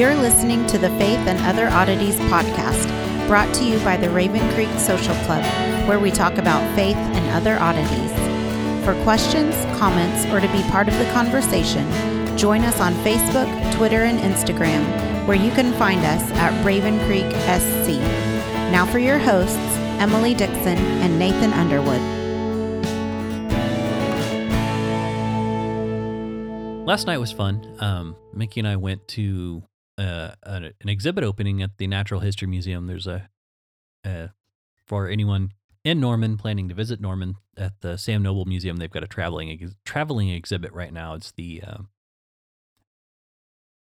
You're listening to the Faith and Other Oddities podcast, brought to you by the Raven Creek Social Club, where we talk about faith and other oddities. For questions, comments, or to be part of the conversation, join us on Facebook, Twitter, and Instagram, where you can find us at Raven Creek SC. Now for your hosts, Emily Dixon and Nathan Underwood. Last night was fun. Um, Mickey and I went to an, an exhibit opening at the Natural History Museum. There's a, uh, for anyone in Norman planning to visit Norman at the Sam Noble Museum, they've got a traveling ex- traveling exhibit right now. It's the uh,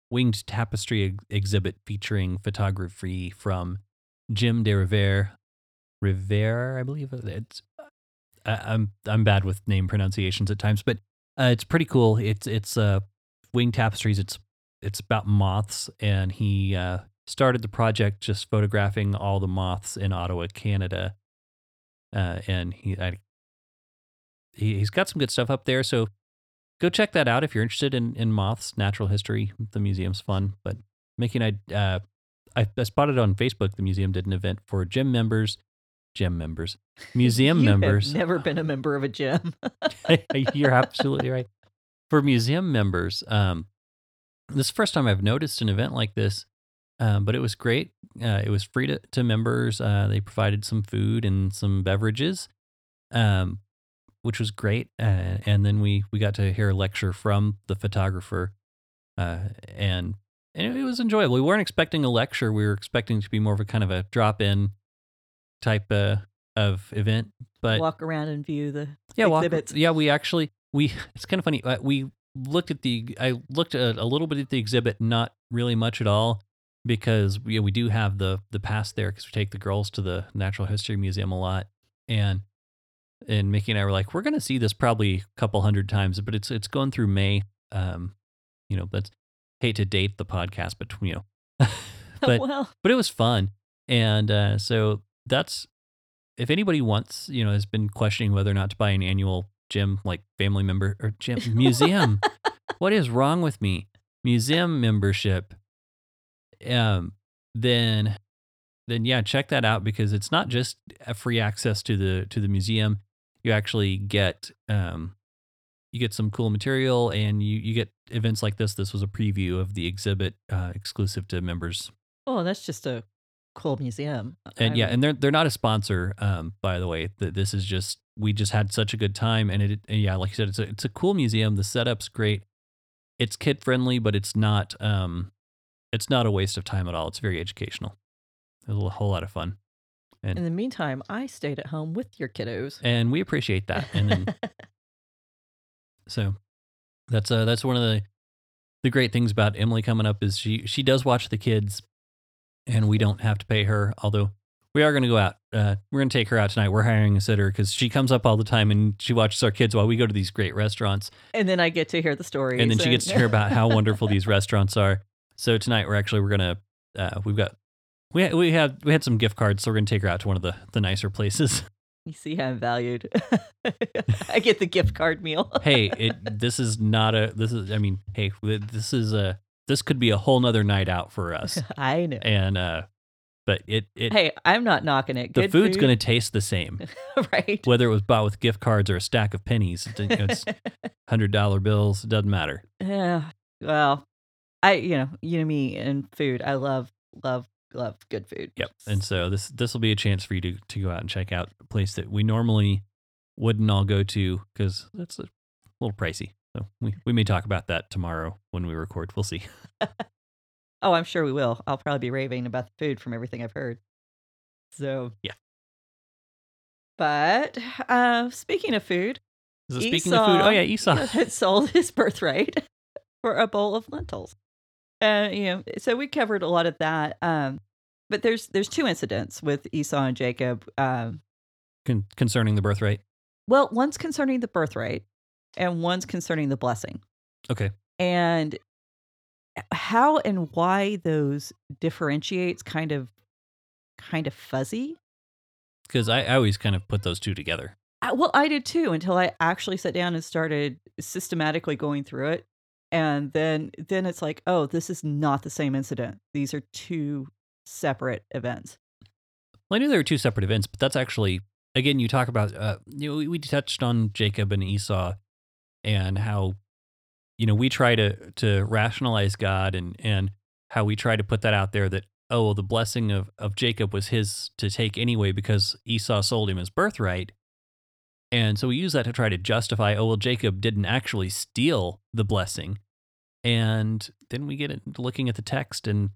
winged tapestry ex- exhibit featuring photography from Jim des Rivières. Rivières, I believe it's. I, I'm I'm bad with name pronunciations at times, but uh, it's pretty cool. It's it's uh, winged tapestries. It's it's about moths, and he uh, started the project just photographing all the moths in Ottawa, Canada. Uh, and he, I, he he's got some good stuff up there. So go check that out if you're interested in in moths, natural history. The museum's fun. But Mickey and I, uh, I, I spotted on Facebook. The museum did an event for gym members. Gym members, museum members. never been a member of a gym. You're absolutely right. For museum members, um, this is the first time I've noticed an event like this, um, but it was great. Uh, it was free to, to members. Uh, they provided some food and some beverages, um, which was great. Uh, and then we we got to hear a lecture from the photographer, uh, and and it was enjoyable. We weren't expecting a lecture. We were expecting to be more of a kind of a drop in type uh, of event, but Walk around and view the yeah, walk- exhibits. yeah, we actually we it's kind of funny. Uh, we looked at the I looked at a little bit at the exhibit, not really much at all, because we, we do have the the pass there because we take the girls to the Natural History Museum a lot, and and Mickey and I were like, we're gonna see this probably a couple hundred times, but it's it's going through May. Um, you know, that's hate to date the podcast, but you know, but well, but it was fun. And uh, so that's if anybody wants, you know, has been questioning whether or not to buy an annual gym like family member or gym museum. what is wrong with me? Museum membership. Um, then then yeah, check that out because it's not just a free access to the to the museum. You actually get um you get some cool material and you you get events like this. This was a preview of the exhibit uh, exclusive to members oh, that's just a cool museum. and I yeah, mean, and they're they're not a sponsor, um, by the way. Th- This is just we just had such a good time, and it yeah, like you said, it's a it's a cool museum. The setup's great. It's kid friendly, but it's not um, it's not a waste of time at all. It's very educational. It was a whole lot of fun, And in the meantime, I stayed at home with your kiddos. and we appreciate that. And then so that's uh that's one of the the great things about Emily coming up is she she does watch the kids, and we don't have to pay her. Although we are going to go out. Uh, we're going to take her out tonight. We're hiring a sitter because she comes up all the time and she watches our kids while we go to these great restaurants, and then I get to hear the stories. and then she gets to hear about how wonderful these restaurants are. So tonight we're actually we're gonna uh, we've got we we had we had some gift cards, so we're gonna take her out to one of the the nicer places. You see how I'm valued. I get the gift card meal. hey, it this is not a this is I mean, hey, this is a this could be a whole nother night out for us. I know. And uh but it it Hey, I'm not knocking it. the Good food's food, going to taste the same right. whether it was bought with gift cards or a stack of pennies. It's $100 bills, it doesn't matter. Yeah. Well, I you know you know me and food. I love love love good food. Yep. And so this this will be a chance for you to to go out and check out a place that we normally wouldn't all go to cuz that's a little pricey. So we we may talk about that tomorrow when we record. We'll see. Oh, I'm sure we will. I'll probably be raving about the food from everything I've heard. So Yeah. But uh, speaking of food, So speaking of food, oh yeah, Esau. had sold his birthright for a bowl of lentils. Uh, you know, so we covered a lot of that. Um, but there's there's two incidents with Esau and Jacob. Um, Con- concerning the birthright. well, one's concerning the birthright, and one's concerning the blessing. Okay. and how and why those differentiates kind of kind of fuzzy? Cuz I, I always kind of put those two together. I, well i did too until i actually sat down and started systematically going through it and then then it's like oh this is not the same incident. These are two separate events. Well, I knew there were two separate events, but that's actually again you talk about uh, you know we, we touched on Jacob and Esau and how you know we try to to rationalize God and and how we try to put that out there that oh well, the blessing of of Jacob was his to take anyway because Esau sold him his birthright. And so we use that to try to justify, oh, well, Jacob didn't actually steal the blessing. And then we get into looking at the text, and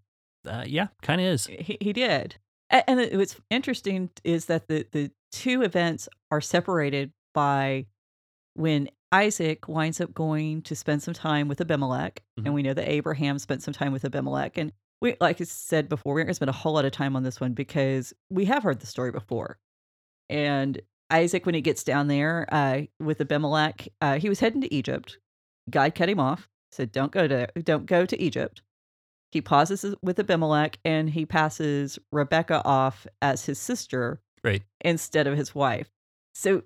uh, yeah, kind of is. he, he did and what's interesting is that the the two events are separated by when Isaac winds up going to spend some time with Abimelech, Mhm. and we know that Abraham spent some time with Abimelech, and we, like I said before, we're going to spend a whole lot of time on this one because we have heard the story before. And Isaac, when he gets down there uh, with Abimelech, uh, he was heading to Egypt. God cut him off, said, "Don't go to don't go to Egypt." He pauses with Abimelech, and he passes Rebecca off as his sister Right. instead of his wife. So,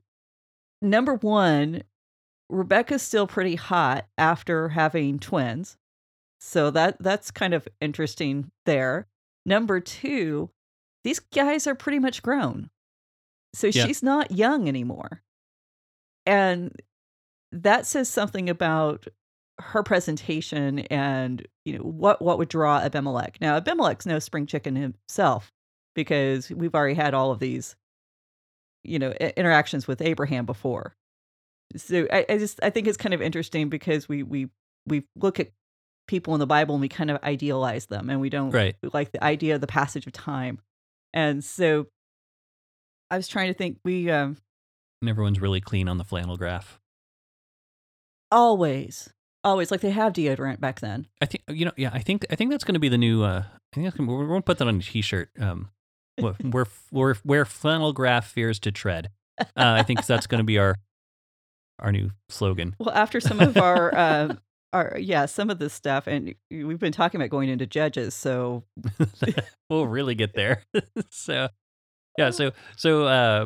number one, Rebecca's still pretty hot after having twins. So that that's kind of interesting there. Number two, these guys are pretty much grown. So Yeah. she's not young anymore. And that says something about her presentation and you know what what would draw Abimelech. Now Abimelech's no spring chicken himself because we've already had all of these you know interactions with Abraham before. So I, I just I think it's kind of interesting because we we we look at people in the Bible and we kind of idealize them and we don't Right. like the idea of the passage of time. And so I was trying to think we um And everyone's really clean on the flannel graph. always always like they have deodorant back then. I think you know. Yeah, I think I think that's going to be the new. Uh, I think that's gonna, we're going to put that on a T-shirt. Um, where where where flannel graph fears to tread. Uh, I think that's going to be our our new slogan. Well, after some of our uh our yeah, some of this stuff and we've been talking about going into judges, so we'll really get there. so yeah, so so uh,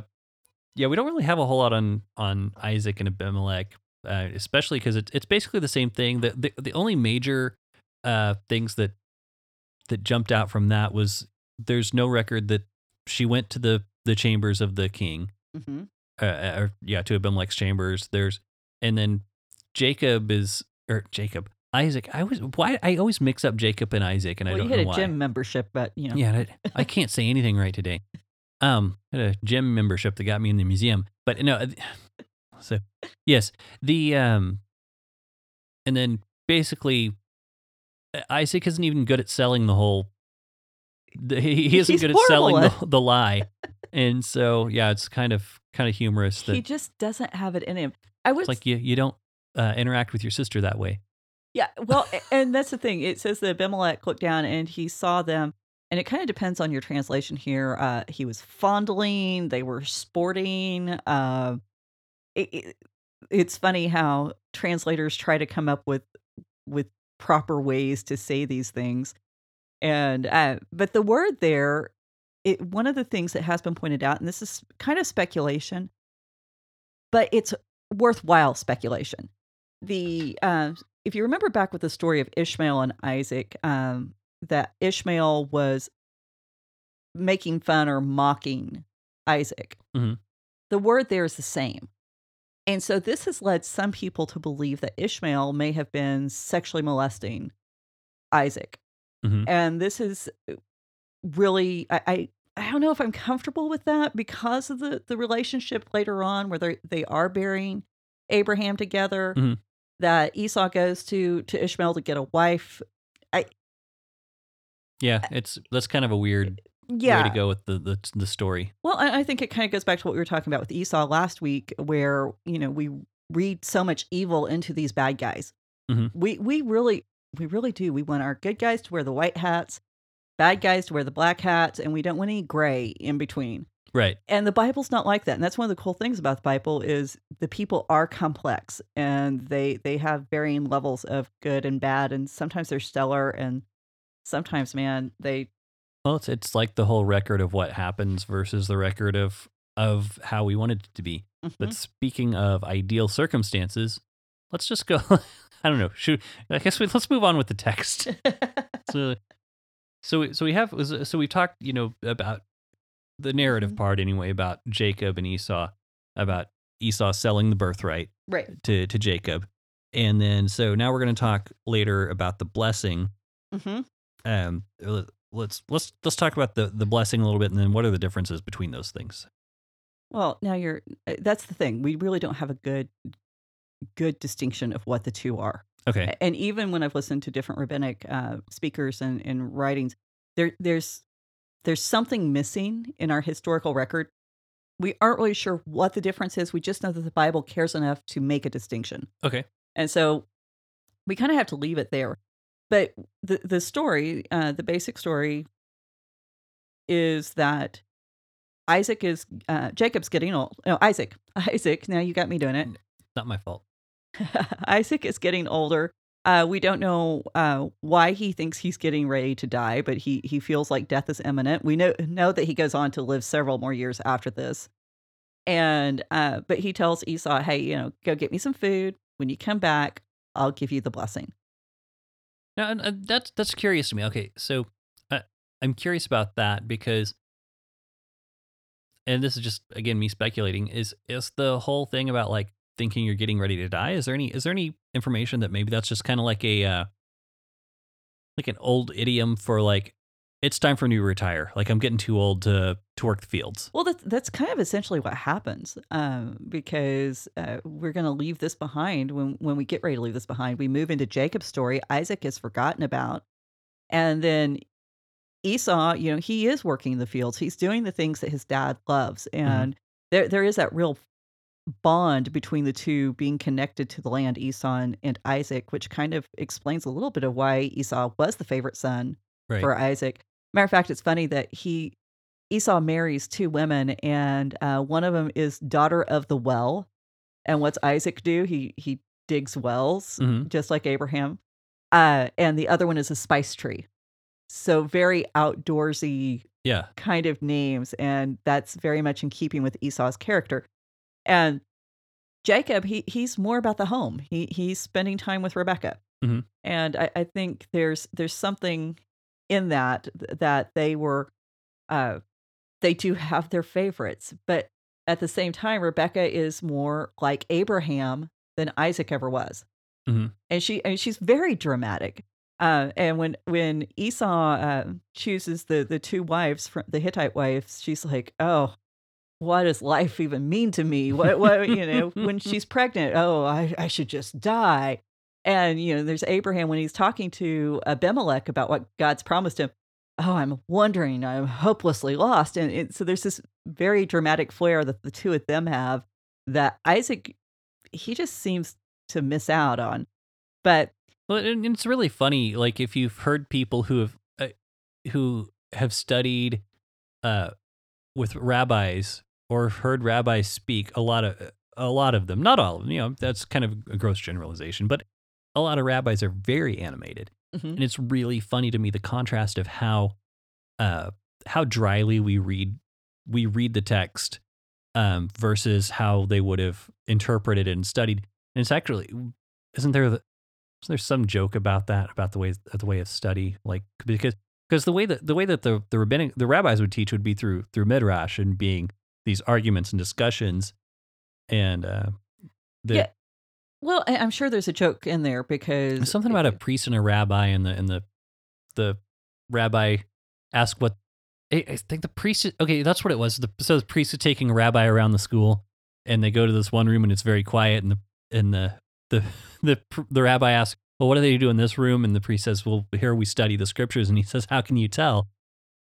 yeah, we don't really have a whole lot on on Isaac and Abimelech, uh, especially because it's it's basically the same thing. The the, the only major uh, things that that jumped out from that was there's no record that she went to the the chambers of the king. mhm. Uh, or yeah, to Abimelech's chambers. There's and then Jacob is or Jacob Isaac. I was why I always mix up Jacob and Isaac, and well, I you don't hit know a why. gym membership, but you know. Yeah, I, I can't say anything right today. Um, I had a gym membership that got me in the museum, but no. uh, So yes, the um, and then basically uh, Isaac isn't even good at selling the whole. The, he isn't He's good at selling the, the lie, and so yeah, it's kind of kind of humorous that He just doesn't have it in him. I was it's like you you don't uh, interact with your sister that way. Yeah, well, and that's the thing. It says that Abimelech looked down and he saw them, and it kind of depends on your translation here. Uh, he was fondling, they were sporting. Uh, it, it, it's funny how translators try to come up with with proper ways to say these things, and uh, but the word there, it one of the things that has been pointed out, and this is kind of speculation, but it's worthwhile speculation. The uh, if you remember back with the story of Ishmael and Isaac, um, that Ishmael was making fun or mocking Isaac. Mhm. The word there is the same. And so this has led some people to believe that Ishmael may have been sexually molesting Isaac. Mhm. And this is uh, really, I, I, I don't know if I'm comfortable with that because of the, the relationship later on where they they are burying Abraham together. Mhm. That Esau goes to to Ishmael to get a wife. I yeah, it's that's kind of a weird Yeah. way to go with the the, the story. Well, I I think it kind of goes back to what we were talking about with Esau last week, where you know we read so much evil into these bad guys. Mhm. We we really we really do. We want our good guys to wear the white hats, bad guys to wear the black hats, and we don't want any gray in between. Right. And the Bible's not like that. And that's one of the cool things about the Bible is the people are complex and they they have varying levels of good and bad, and sometimes they're stellar, and sometimes, man, they Well, it's it's like the whole record of what happens versus the record of of how we wanted it to be. Mhm. But speaking of ideal circumstances, let's just go I don't know. Should I guess we, let's move on with the text. so, so we, so we have so we've talked, you know, about the narrative Mhm. part anyway about Jacob and Esau, about Esau selling the birthright right. to to Jacob, and then so now we're going to talk later about the blessing. hmm Um, let- let's let's let's talk about the the blessing a little bit, and then what are the differences between those things? Well, now you're. uh, That's the thing. We really don't have a good, good distinction of what the two are. Okay, And even when I've listened to different rabbinic uh, speakers and, and writings, there there's there's something missing in our historical record. We aren't really sure what the difference is. We just know that the Bible cares enough to make a distinction. okay, And so we kind of have to leave it there. But the the story, uh, the basic story, is that Isaac is uh, Jacob's getting old. No, Isaac. Isaac. Now you got me doing it. not my fault. Isaac is getting older. Uh, we don't know uh, why he thinks he's getting ready to die, but he he feels like death is imminent. We know know that he goes on to live several more years after this, and uh, but he tells Esau, "Hey, you know, go get me some food. When you come back, I'll give you the blessing." Now, that's that's curious to me. Okay, so uh, I'm curious about that because, and this is just again me speculating. Is is the whole thing about like thinking you're getting ready to die? Is there any is there any information that maybe that's just kind of like a uh, like an old idiom for like it's time for me to retire. Like I'm getting too old to to work the fields. Well, that's that's kind of essentially what happens, um, because uh, we're going to leave this behind when when we get ready to leave this behind. We move into Jacob's story. Isaac is forgotten about, and then Esau, you know, he is working the fields. He's doing the things that his dad loves, and there there is that real bond between the two being connected to the land, Esau and, Isaac, which kind of explains a little bit of why Esau was the favorite son Right. for Isaac. Matter of fact, it's funny that he Esau marries two women, and uh, one of them is daughter of the well. And what's Isaac do? He he digs wells, Mhm. just like Abraham. Uh, and the other one is a spice tree. So very outdoorsy Yeah. kind of names, and that's very much in keeping with Esau's character. And Jacob, he he's more about the home. He he's spending time with Rebecca, Mhm. and I, I think there's there's something in that that they were, uh, they do have their favorites, but at the same time, Rebecca is more like Abraham than Isaac ever was, Mhm. and she and she's very dramatic. Uh, and when when Esau uh, chooses the the two wives from the Hittite wives, she's like, "Oh, what does life even mean to me? What what you know? when she's pregnant, oh, I I should just die." And you know, there's Abraham when he's talking to Abimelech about what God's promised him. Oh, I'm wondering, I'm hopelessly lost, and it, so there's this very dramatic flair that the two of them have that Isaac he just seems to miss out on. But Well, it's really funny. Like if you've heard people who have uh, who have studied uh, with rabbis or heard rabbis speak, a lot of a lot of them, not all of them. You know, that's kind of a gross generalization, but a lot of rabbis are very animated, Mhm. and it's really funny to me the contrast of how uh, how dryly we read we read the text um, versus how they would have interpreted and studied. And it's actually isn't there the, is there some joke about that about the way the way of study like because because the way that the way that the the rabbinic the rabbis would teach would be through through midrash and being these arguments and discussions and uh the, Yeah, well, I'm sure there's a joke in there because something about a priest and a rabbi and the and the the rabbi ask what I, I think the priest okay that's what it was the so the priest is taking a rabbi around the school and they go to this one room and it's very quiet and the and the the the, the rabbi asks well what do they do in this room? And the priest says well here we study the scriptures. And he says how can you tell?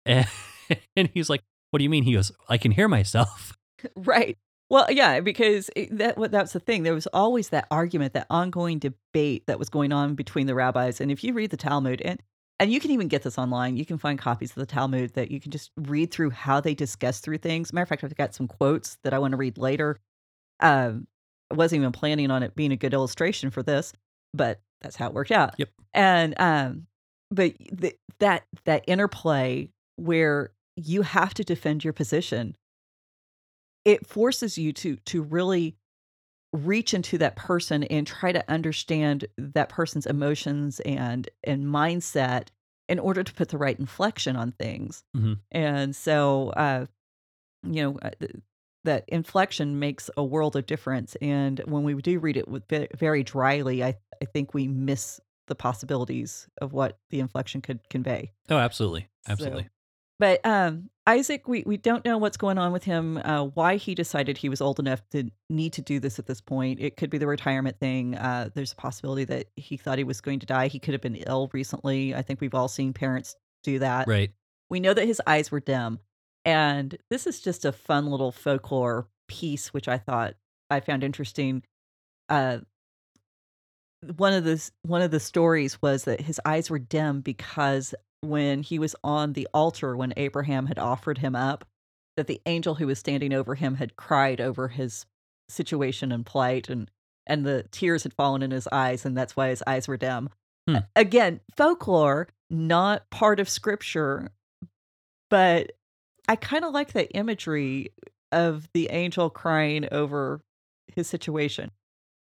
And, and he's like what do you mean he goes i can hear myself Right. Well, yeah, because that what that's the thing. There was always that argument, that ongoing debate that was going on between the rabbis. And if you read the Talmud, and and you can even get this online, you can find copies of the Talmud that you can just read through how they discuss through things. Matter of fact, I've got some quotes that I want to read later. Um, I wasn't even planning on it being a good illustration for this, but that's how it worked out. Yep. And um, but the, that that interplay where you have to defend your position it forces you to to really reach into that person and try to understand that person's emotions and and mindset in order to put the right inflection on things. Mhm. And so, uh, you know, uh, that inflection makes a world of difference. And when we do read it with very dryly, I I think we miss the possibilities of what the inflection could convey. Oh, absolutely. So- Absolutely. But um, Isaac, we, we don't know what's going on with him, uh, why he decided he was old enough to need to do this at this point. It could be the retirement thing. Uh, there's a possibility that he thought he was going to die. He could have been ill recently. I think we've all seen parents do that. Right. We know that his eyes were dim. And this is just a fun little folklore piece, which I thought I found interesting. Uh, one of the one of the stories was that his eyes were dim because when he was on the altar when Abraham had offered him up, that the angel who was standing over him had cried over his situation and plight and and the tears had fallen in his eyes and that's why his eyes were dim. Hmm. Again, folklore, not part of scripture, but I kind of like that imagery of the angel crying over his situation.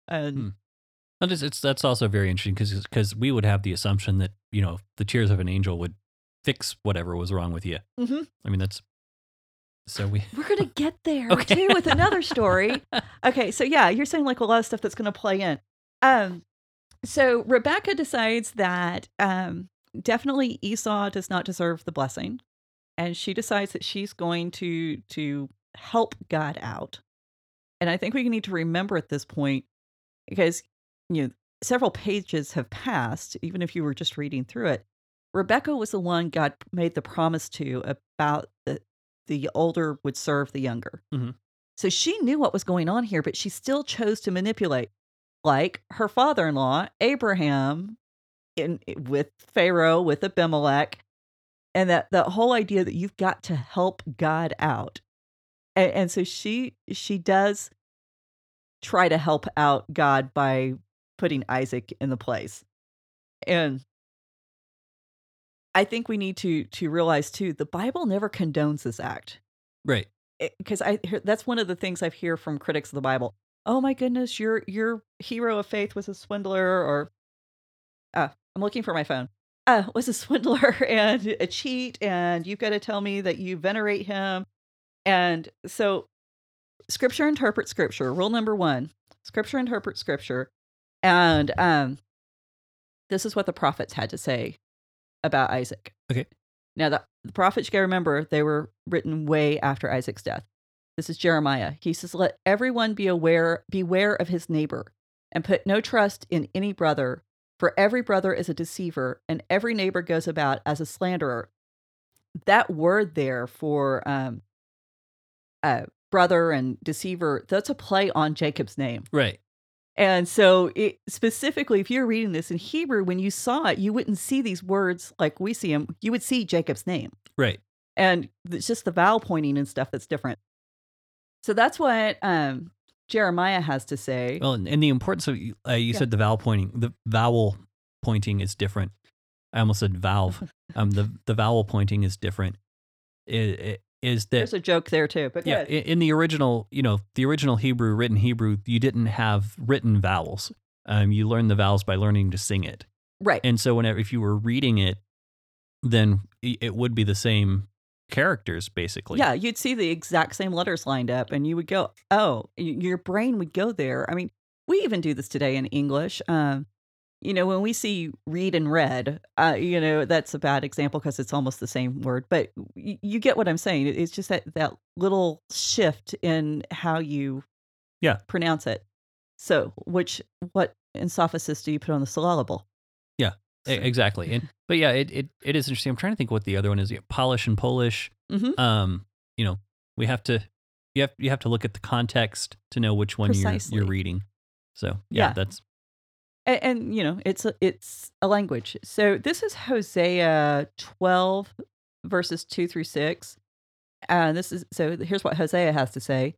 And Hmm. But it's, it's that's also very interesting because because we would have the assumption that you know the tears of an angel would fix whatever was wrong with you. Mhm. I mean that's so we we're going to get there Okay. too with another story. Okay, so yeah, you're saying like a lot of stuff that's going to play in. Um, so Rebecca decides that um, definitely Esau does not deserve the blessing, and she decides that she's going to to help God out. And I think we need to remember at this point because you know several pages have passed, even if you were just reading through it. Rebecca was the one God made the promise to about the the older would serve the younger. Mhm. So she knew what was going on here, but she still chose to manipulate, like her father-in-law Abraham, in with Pharaoh, with Abimelech, and that the whole idea that you've got to help God out, and, and so she she does try to help out God by putting Isaac in the place, and I think we need to to realize too the Bible never condones this act right. because I hear- that's one of the things I've hear from critics of the Bible. Oh my goodness, your your hero of faith was a swindler, or uh, I'm looking for my phone. Uh, was a swindler and a cheat, and you've got to tell me that you venerate him. And so, Scripture interprets Scripture. Rule number one: Scripture interprets Scripture, and um, this is what the prophets had to say about Isaac. Okay. Now, the, the prophets, you got to remember, they were written way after Isaac's death. This is Jeremiah. He says, Let everyone be aware, beware of his neighbor, and put no trust in any brother, for every brother is a deceiver, and every neighbor goes about as a slanderer. That word there for um, uh, brother and deceiver, that's a play on Jacob's name. Right. And so, it, specifically, if you're reading this in Hebrew, when you saw it, you wouldn't see these words like we see them. You would see Jacob's name. Right. And it's just the vowel pointing and stuff that's different. So that's what um, Jeremiah has to say. Well, and, and the importance of uh, you Yeah. said the vowel pointing. The vowel pointing is different. I almost said valve. um, the the vowel pointing is different. It, it, is that There's a joke there too. But yeah in, in the original you know the original hebrew written hebrew you didn't have written vowels um, you learned the vowels by learning to sing it right. and so whenever if you were reading it then it would be the same characters basically Yeah, you'd see the exact same letters lined up, and you would go, "Oh," your brain would go there. I mean, we even do this today in English. Um, you know, when we see read and read, uh, you know, that's a bad example because it's almost the same word, but y- you get what I'm saying. It's just that that little shift in how you, Yeah. pronounce it. So, which what ensophasis do you put on the syllable? E- exactly and but yeah it, it it is interesting i'm trying to think what the other one is Yeah, polish and polish Mhm. um you know we have to you have you have to look at the context to know which one you're you're reading so yeah, Yeah. that's and, and you know it's a, it's a language. So this is hosea 12 verses 2 through 6 and this is so here's what hosea has to say.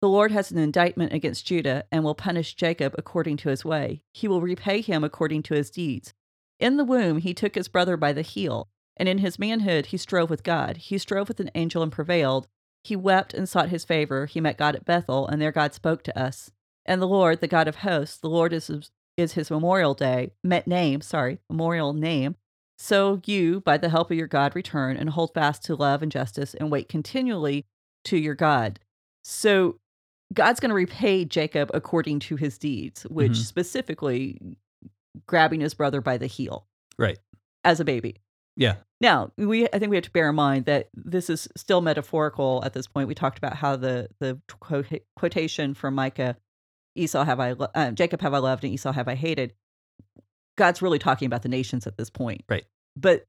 The lord has an indictment against judah and will punish jacob according to his way. He will repay him according to his deeds. In the womb he took his brother by the heel and in his manhood he strove with god. He strove with an angel and prevailed. He wept and sought his favor. He met god at bethel and there god spoke to us. And the Lord, the God of hosts, the Lord is is his memorial day, met name, sorry, memorial name. So you, by the help of your God, return and hold fast to love and justice and wait continually to your God. So God's going to repay Jacob according to his deeds, which Mhm. specifically grabbing his brother by the heel Right. as a baby. Yeah. Now, we I think we have to bear in mind that this is still metaphorical at this point. We talked about how the the quotation from Micah, Esau have I lo- uh, Jacob have I loved and Esau have I hated. God's really talking about the nations at this point. Right. But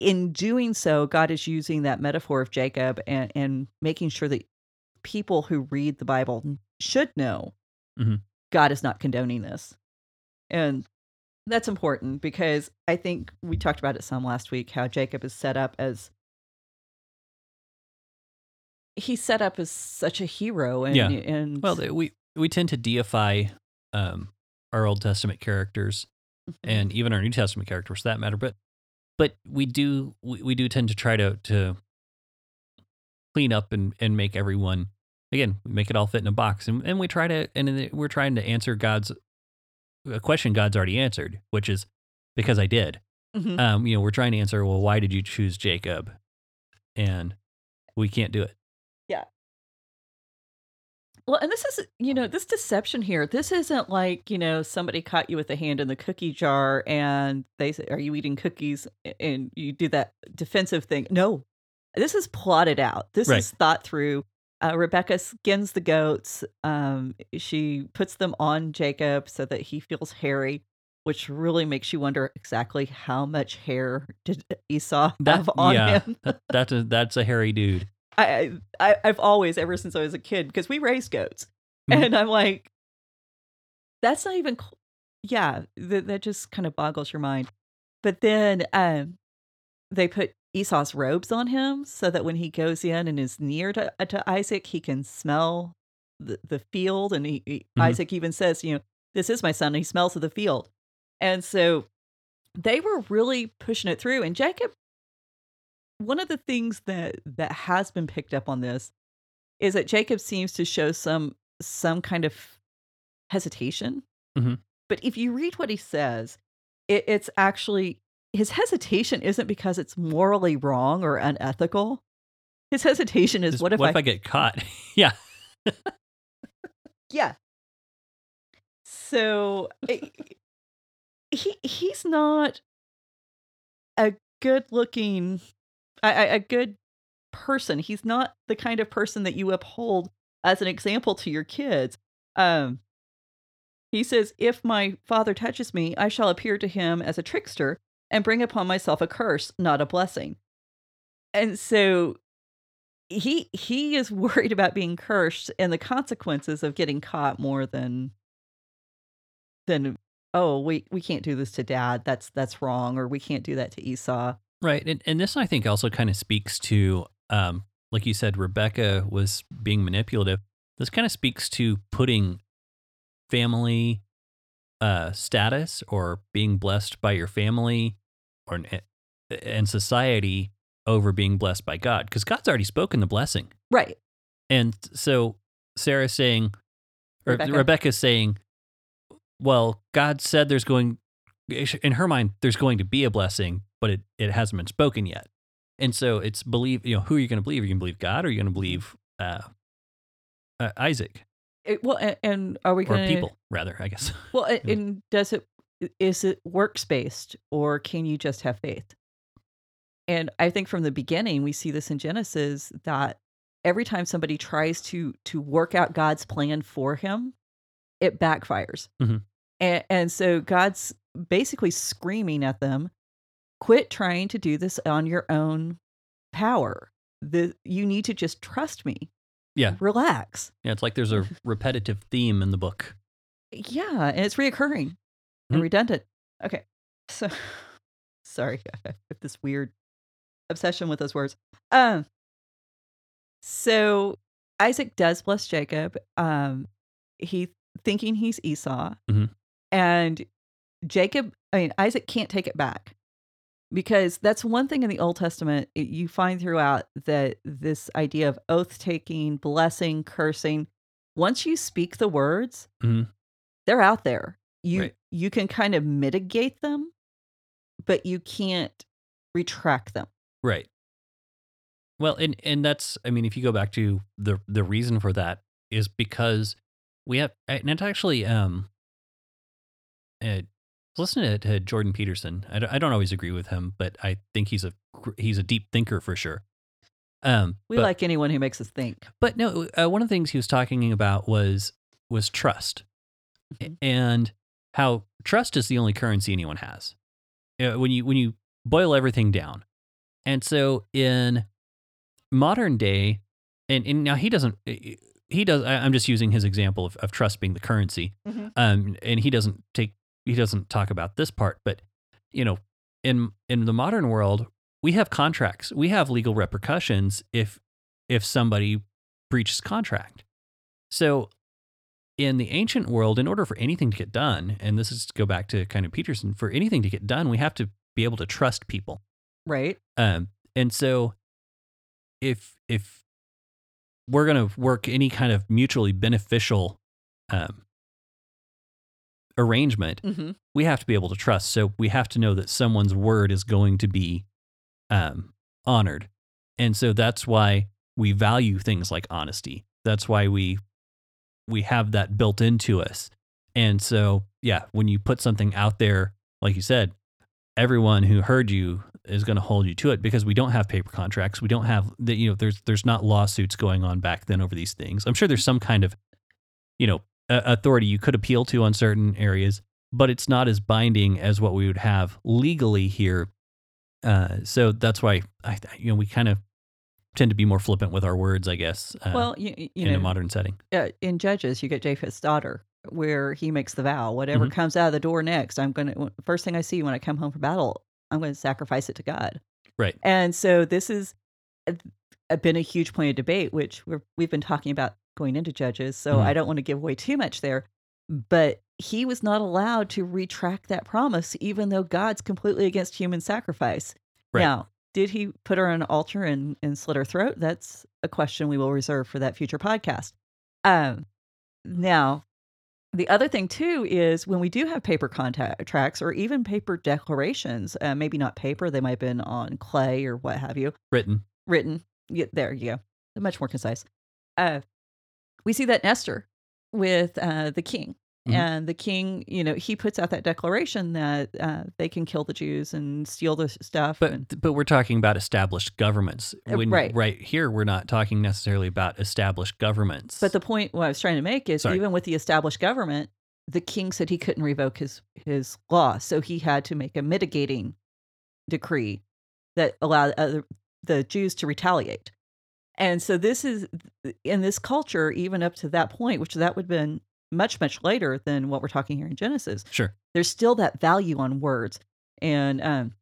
in doing so, God is using that metaphor of Jacob and, and making sure that people who read the Bible should know Mhm. God is not condoning this. And that's important because I think we talked about it some last week how Jacob is set up as he's set up as such a hero and Yeah. and Well, we we tend to deify um, our Old Testament characters Mhm. and even our New Testament characters for that matter, but but we do we, we do tend to try to to clean up and and make everyone again we make it all fit in a box and and we try to and we're trying to answer God's a question God's already answered, which is because I did. Mhm. Um, you know, we're trying to answer, well, why did you choose Jacob? And we can't do it. Well, and this is, you know, this deception here. This isn't like, you know, somebody caught you with a hand in the cookie jar and they say, Are you eating cookies? And you do that defensive thing. No, this is plotted out. This Right. is thought through. Uh, Rebecca skins the goats. Um, she puts them on Jacob so that he feels hairy, which really makes you wonder exactly how much hair did Esau That- have on yeah. him. That, that's a that's a hairy dude. I, I I've always ever since I was a kid because we raised goats, Mhm. and I'm like, that's not even. cl- Yeah, that that just kind of boggles your mind. But then um, they put Esau's robes on him so that when he goes in and is near to uh, to Isaac, he can smell the the field, and he, he- Mhm. Isaac even says, you know, this is my son. He smells of the field, and so they were really pushing it through. And Jacob one of the things that that has been picked up on this is that Jacob seems to show some some kind of hesitation. Mhm. But if you read what he says, it, it's actually his hesitation isn't because it's morally wrong or unethical. His hesitation is Just, what if I, get caught? yeah. yeah. So eh, he he's not a good looking a, good person. He's not the kind of person that you uphold as an example to your kids. Um he says, If my father touches me, I shall appear to him as a trickster and bring upon myself a curse, not a blessing. And so he he is worried about being cursed and the consequences of getting caught more than than oh we we can't do this to dad that's that's wrong or we can't do that to Esau. Right. And and this I think also kind of speaks to um like you said Rebecca was being manipulative. This kind of speaks to putting family uh status or being blessed by your family or and society over being blessed by God because God's already spoken the blessing. Right. And so Sarah's saying, or Rebecca. Rebecca's saying, well, God said there's going, in her mind, there's going to be a blessing, but it, it hasn't been spoken yet. And so it's believe, you know, who are you going to believe? Are you going to believe God or are you going to believe uh, uh, Isaac It- well and, and are we or going to people, rather, I guess. Well, a- Yeah. and does it is it works based or can you just have faith? And I think from the beginning we see this in Genesis that every time somebody tries to to work out God's plan for him, it backfires. Mhm. And, and so God's basically screaming at them, quit trying to do this on your own power. The you need to just trust me. Yeah. Relax. Yeah, it's like there's a repetitive theme in the book. Yeah, and it's reoccurring and Mhm. redundant. Okay. So sorry, I have this weird obsession with those words. Um so Isaac does bless Jacob. Um he thinking he's Esau. Mhm. And Jacob, I mean Isaac can't take it back. Because that's one thing in the Old Testament it- you find throughout that this idea of oath taking, blessing, cursing, once you speak the words, Mhm. they're out there. You Right. you can kind of mitigate them, but you can't retract them. Right. Well, and and that's I mean, if you go back to the the reason for that is because we have and it's actually um uh, listen to, to Jordan Peterson. I don't, I don't always agree with him, but I think he's a he's a deep thinker for sure. Um, We but, like anyone who makes us think. but no, uh, one of the things he was talking about was was trust, Mhm. and how trust is the only currency anyone has. Uh, when you when you boil everything down, and so in modern day, and, and now he doesn't he does. I- I'm just using his example of, of trust being the currency, Mhm. um, and he doesn't take he doesn't talk about this part, but you know, in in the modern world, we have contracts, we have legal repercussions if if somebody breaches contract. So in the ancient world, in order for anything to get done, and this is to go back to kind of Peterson, for anything to get done, we have to be able to trust people. Right? Um, and so if if we're gonna work any kind of mutually beneficial um, arrangement, Mm-hmm. we have to be able to trust. So we have to know that someone's word is going to be um, honored. And so that's why we value things like honesty. That's why we we have that built into us. And so, yeah, when you put something out there, like you said, everyone who heard you is going to hold you to it because we don't have paper contracts. We don't have that. You know, there's there's not lawsuits going on back then over these things. I'm sure there's some kind of, you know, uh, authority you could appeal to on certain areas, but it's not as binding as what we would have legally here. Uh, so that's why I, you know, we kind of tend to be more flippant with our words, I guess. Uh, well, you, you in know, a modern setting. uh, in Judges, you get Jephthah's daughter, where he makes the vow: whatever Mhm. comes out of the door next, I'm going to. First thing I see when I come home from battle, I'm going to sacrifice it to God. Right. And so this is a, a- been a huge point of debate, which we're, we've been talking about going into Judges. So Mhm. I don't want to give away too much there, but he was not allowed to retract that promise, even though God's completely against human sacrifice. Right. Now, did he put her on an altar and, and slit her throat? That's a question we will reserve for that future podcast. Um, now, the other thing too is when we do have paper contracts or even paper declarations, uh, maybe not paper, they might have been on clay or what have you, Written. written. Yeah, there you go. Much more concise. Uh, we see that in Esther with uh, the king. Mhm. And the king, you know, he puts out that declaration that uh, they can kill the Jews and steal the stuff. and, But but we're talking about established governments. Uh, When, right. Right here, we're not talking necessarily about established governments. But the point what I was trying to make is Sorry. even with the established government, the king said he couldn't revoke his his law, so he had to make a mitigating decree that allowed other, the Jews to retaliate. And so this is in this culture, even up to that point, which that would have been much much later than what we're talking here in Genesis. sure. There's still that value on words, and um,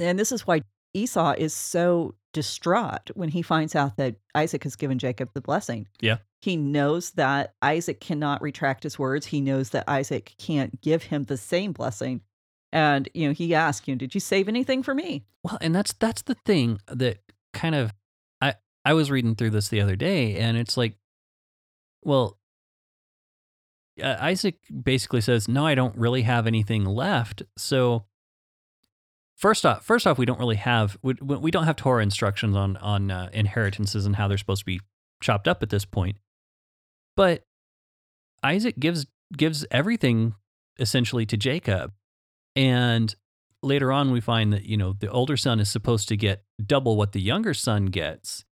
and this is why Esau is so distraught when he finds out that Isaac has given Jacob the blessing. Yeah. He knows that Isaac cannot retract his words. He knows that Isaac can't give him the same blessing. And, you know, he asks you know, did you save anything for me? Well, and that's that's the thing that kind of I was reading through this the other day, and it's like, well, uh, Isaac basically says, "No, I don't really have anything left." So first off, first off, we don't really have we, we don't have Torah instructions on on uh, inheritances and how they're supposed to be chopped up at this point. But Isaac gives gives everything essentially to Jacob, and later on we find that you know the older son is supposed to get double what the younger son gets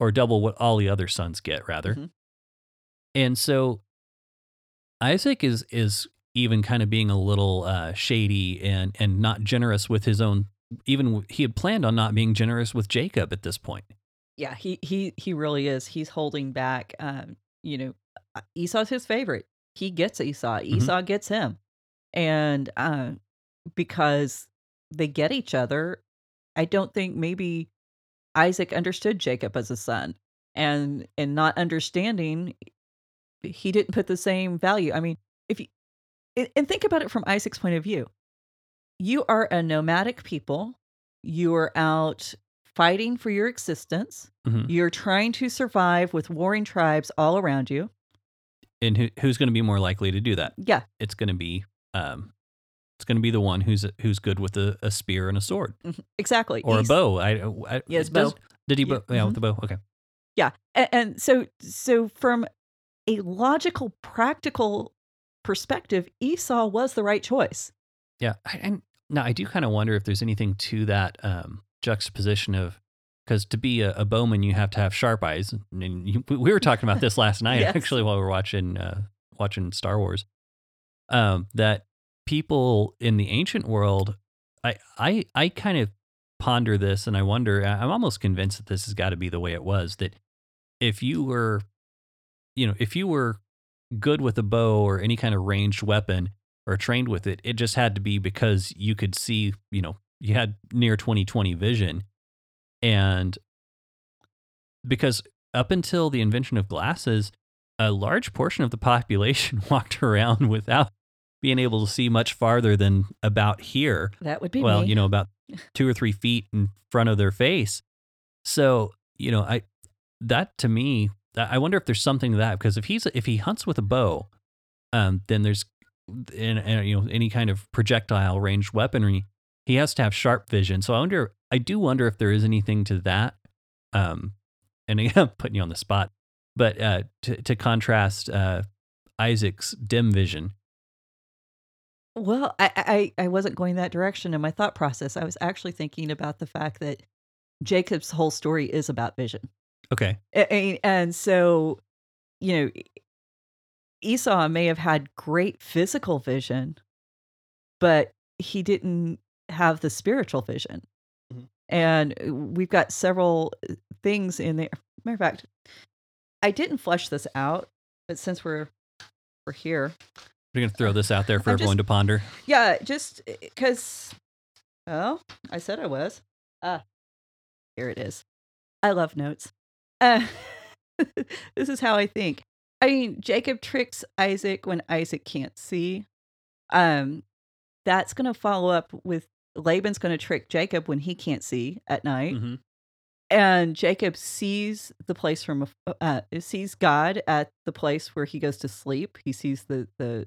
or double what all the other sons get rather Mhm. and so isaac is is even kind of being a little uh, shady and and not generous with his own even he had planned on not being generous with jacob at this point Yeah, he he he really is. He's holding back. Um, you know, uh, Esau's his favorite. He gets Esau. Esau gets him, and uh, because they get each other, I don't think maybe Isaac understood Jacob as a son, and and not understanding, he didn't put the same value. I mean, if you and- think about it from Isaac's point of view, you are a nomadic people. You are out fighting for your existence. Mhm. You're trying to survive with warring tribes all around you. and who, who's going to be more likely to do that? Yeah, It's going to be um, it's going to be the one who's who's good with a, a spear and a sword mhm, exactly. or a bow. I, I Yes, does- bow. Did he? Yeah, Bow, yeah, with mhm. the bow. Okay. Yeah, and, and so so from a logical, practical perspective, Esau was the right choice. Yeah, and now I do kind of wonder if there's anything to that um, juxtaposition of because to be a, a bowman you have to have sharp eyes, and you, we- we were talking about this last night Yes. actually while we were watching uh, watching Star Wars. Um, that people in the ancient world, I I I kind of ponder this, and I wonder. I'm almost convinced that this has got to be the way it was. That if you were, you know, if you were good with a bow or any kind of ranged weapon or trained with it, it just had to be because you could see, you know, you had near 2020 vision. And because up until the invention of glasses, a large portion of the population walked around without being able to see much farther than about here. That would be well, me. you know, about two or three feet in front of their face. So, you know, I that to me, I wonder if there's something to that because if he's if he hunts with a bow, um, then there's and, and you know any kind of projectile ranged weaponry, he has to have sharp vision. So I wonder, I do wonder if there is anything to that. Um, and again, I'm putting you on the spot, but uh, to to contrast uh, Isaac's dim vision. Well, I, I I wasn't going that direction in my thought process. I was actually thinking about the fact that Jacob's whole story is about vision. Okay, A- a- And so, you know, Esau may have had great physical vision, but he didn't have the spiritual vision. Mhm. And uh, we've got several uh, things in there. Matter of fact, I didn't flesh this out, but since we're we're here, we're gonna throw this out there for I'm everyone to ponder. yeah, just because. Oh, I said I was. Ah, here it is. I love notes. Uh, this is how I think. I mean, Jacob tricks Isaac when Isaac can't see. Um, that's going to follow up with Laban's going to trick Jacob when he can't see at night, Mm-hmm. and Jacob sees the place from uh, sees God at the place where he goes to sleep. He sees the the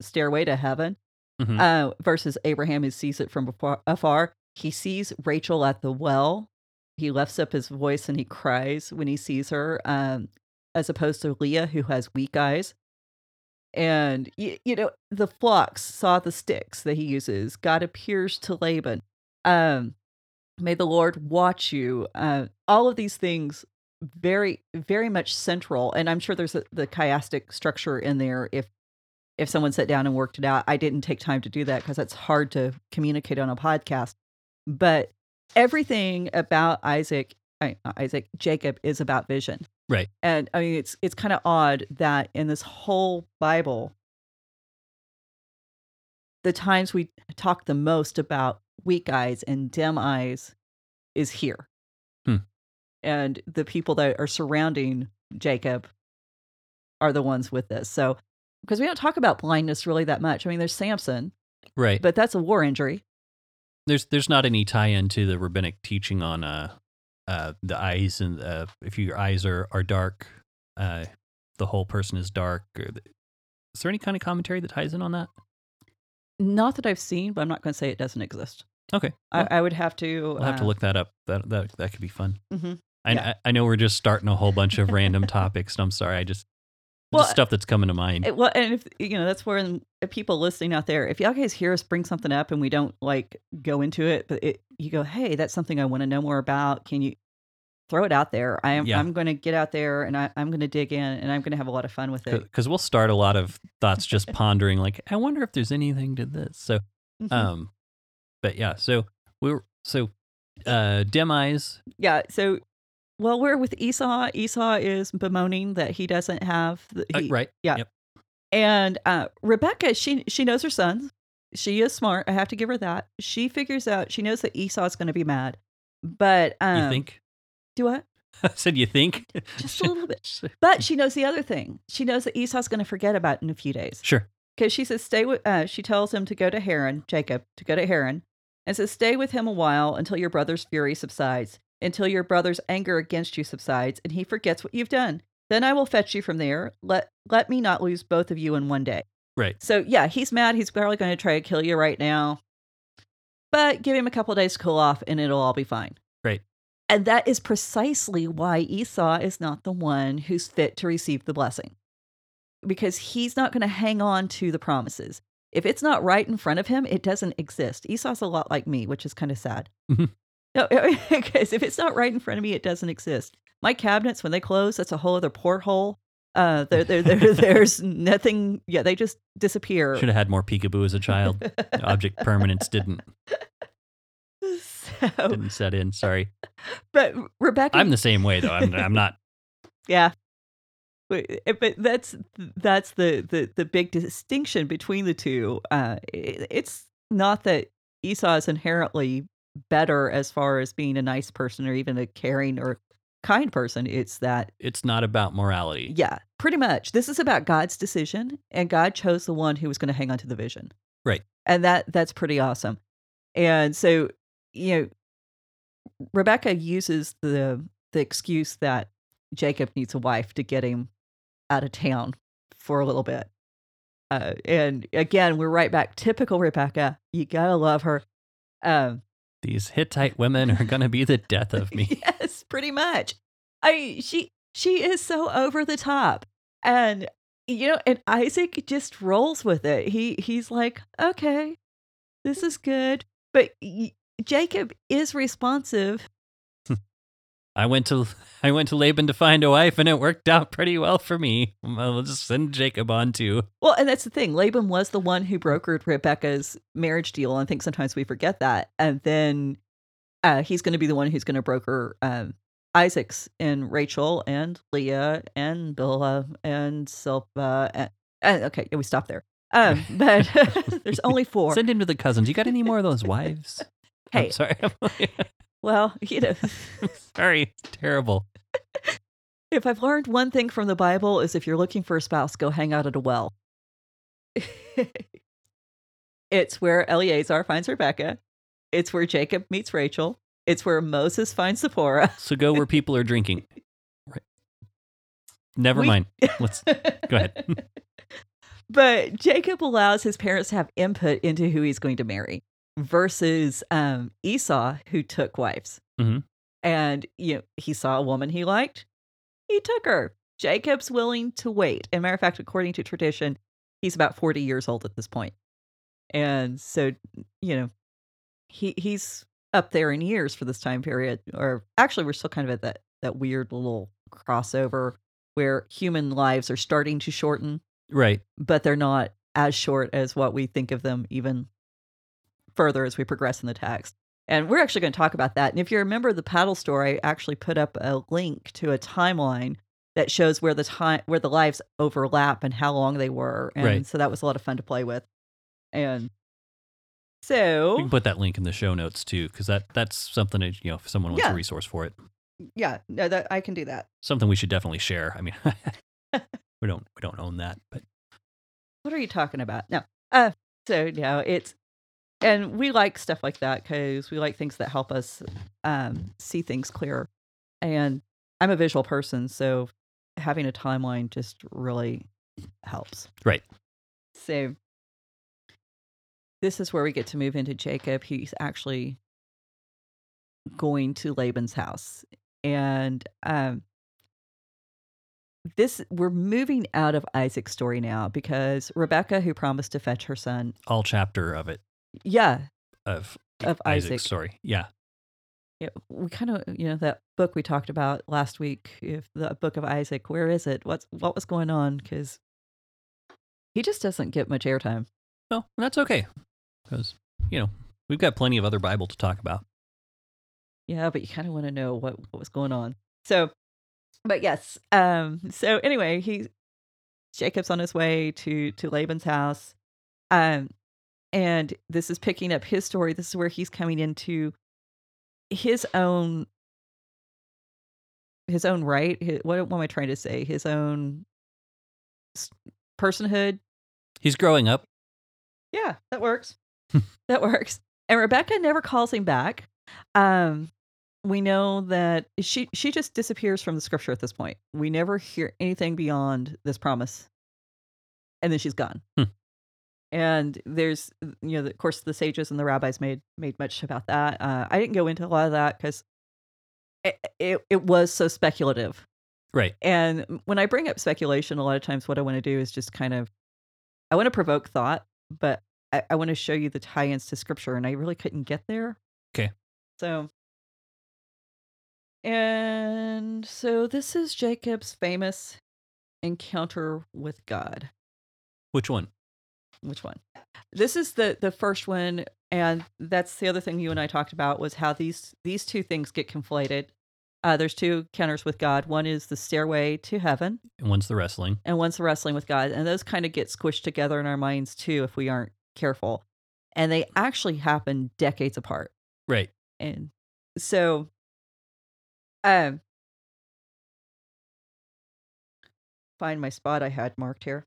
stairway to heaven Mhm. uh, versus Abraham who sees it from afar, afar. He sees Rachel at the well. He lifts up his voice and he cries when he sees her, um, as opposed to Leah who has weak eyes. And you, you know the flocks saw the sticks that he uses. God appears to Laban. Um, may the Lord watch you. Uh, all of these things very very much central, and I'm sure there's a, the chiastic structure in there if if someone sat down and worked it out. I didn't take time to do that because it's hard to communicate on a podcast. But everything about Isaac, Isaac, Jacob is about vision. Right. And I mean, it's it's kind of odd that in this whole Bible, the times we talk the most about weak eyes and dim eyes is here. Hmm. And the people that are surrounding Jacob are the ones with this. So, because we don't talk about blindness really that much. I mean, there's Samson, Right. but that's a war injury. there's there's not any tie in to the rabbinic teaching on uh uh the eyes and uh if your eyes are are dark uh the whole person is dark the, is there any kind of commentary that ties in on that Not that I've seen, but I'm not going to say it doesn't exist. okay well, I, I would have to. we'll have to uh, look that up that that that could be fun mhm. I, Yeah. I I know we're just starting a whole bunch of random topics and i'm sorry i just Well, just stuff that's coming to mind It- well, and if you know, that's where the people listening out there, if y'all guys hear us bring something up and we don't like go into it, but it, you go, hey, that's something I want to know more about. Can you throw it out there? I am. Yeah. I'm going to get out there and I, I'm going to dig in and I'm going to have a lot of fun with it. because we'll start a lot of thoughts just pondering like i wonder if there's anything to this so Mhm. um but yeah so we were so uh eyes yeah. So, well, we're with Esau. Esau is bemoaning that he doesn't have. The, uh, right yeah. yep And uh, Rebecca, she she knows her sons. She is smart. I have to give her that. She figures out. She knows that Esau's going to be mad. But um, you think do what? I said you think Just a little bit. But she knows the other thing. She knows that Esau's going to forget about it in a few days Sure. because she says stay with. Uh, she tells him to go to Haran, Jacob, to go to Haran, and says stay with him a while until your brother's fury subsides, until your brother's anger against you subsides, and he forgets what you've done. Then I will fetch you from there. Let let me not lose both of you in one day. Right. So yeah, he's mad. He's probably going to try to kill you right now. But give him a couple days to cool off and it'll all be fine. Right. And that is precisely why Esau is not the one who's fit to receive the blessing. Because he's not going to hang on to the promises. If it's not right in front of him, it doesn't exist. Esau's a lot like me, which is kind of sad. Mhm. No, because if it's not right in front of me, it doesn't exist. My cabinets, when they close, that's a whole other porthole. Uh, there, there, there, there's nothing. Yeah, they just disappear. Should have had more peekaboo as a child. Object permanence didn't so, didn't set in. Sorry. but Rebecca, I'm the same way though. I'm I'm not. yeah. But, eh, but that's that's the, the the big distinction between the two. Uh, it, it's not that Esau is inherently better as far as being a nice person or even a caring or kind person. It's that It's not about morality. Yeah, pretty much. This is about God's decision, and God chose the one who was going to hang on to the vision. Right. And that that's pretty awesome. And so, you know, Rebecca uses the the excuse that Jacob needs a wife to get him out of town for a little bit. Uh, and again, we're right back. Typical Rebecca. You gotta love her. Um, These Hittite women are gonna be the death of me. yes, pretty much. I she she is so over the top. And you know, and Isaac just rolls with it. He he's like, "Okay. This is good." But Jacob is responsive. I went to I went to Laban to find a wife, and it worked out pretty well for me. I'll just send Jacob on too. Well, and that's the thing. Laban was the one who brokered Rebecca's marriage deal. I think sometimes we forget that. And then uh, he's going to be the one who's going to broker um, Isaac's and Rachel and Leah and Bilhah and Zilpah. And, and okay, yeah, we stop there. Um, but there's only four. Send him to the cousins. You got any more of those wives? I'm Hey, sorry. Well, you know, sorry. Terrible. if I've learned one thing from the Bible is if you're looking for a spouse, go hang out at a well. it's where Eleazar finds Rebecca. It's where Jacob meets Rachel. It's where Moses finds Zipporah. So go where people are drinking. Right. Never We- mind. Let's go ahead. but Jacob allows his parents to have input into who he's going to marry versus um, Esau, who took wives. Mhm. And you know, he saw a woman he liked, he took her. Jacob's willing to wait. And matter of fact, according to tradition, he's about 40 years old at this point. And so, you know, he he's up there in years for this time period. Or actually, we're still kind of at that that weird little crossover where human lives are starting to shorten right. but they're not as short as what we think of them even further as we progress in the text. And we're actually going to talk about that. And if you remember the paddle story, I actually put up a link to a timeline that shows where the time where the lives overlap and how long they were. And Right. so that was a lot of fun to play with. And so We can put that link in the show notes too, because that that's something that you know if someone wants Yeah. a resource for it, yeah, no, that I can do that. something we should definitely share. I mean, we don't we don't own that, but What are you talking about? No. Uh, so know, it's and we like stuff like that because we like things that help us um, see things clearer. And I'm a visual person, so having a timeline just really helps. Right. So this is where we get to move into Jacob. He's actually going to Laban's house, and um, this we're moving out of Isaac's story now because Rebecca, who promised to fetch her son, all chapter of it yeah, of Of Isaac's Isaac. story. Yeah, yeah we kind of you know that book we talked about last week, if the book of Isaac, where is it? What's what was going on? Because he just doesn't get much airtime. no, that's okay, because you know we've got plenty of other Bible to talk about. Yeah, but you kind of want to know what what was going on. So, but yes. Um. So anyway, he Jacob's on his way to to Laban's house, um, and this is picking up his story. This is where he's coming into his own his own right. His, what, what am I trying to say? His own personhood. He's growing up. Yeah, that works. that works. And Rebecca never calls him back. Um, we know that she she just disappears from the scripture at this point. We never hear anything beyond this promise, and then she's gone. Hmm. And there's you know, of course, the sages and the rabbis made made much about that. Uh, I didn't go into a lot of that because it, it it was so speculative. Right. And when I bring up speculation, a lot of times what I want to do is just kind of, I want to provoke thought, but I, I want to show you the tie-ins to scripture, and I really couldn't get there okay So, and so this is Jacob's famous encounter with God. Which one? Which one? This is the the first one, and that's the other thing you and I talked about was how these these two things get conflated. Uh, there's two encounters with God. One is the stairway to heaven, And one's the wrestling. and one's the wrestling with God. And those kind of get squished together in our minds too if we aren't careful. And they actually happen decades apart. Right. And so um find my spot I had marked here.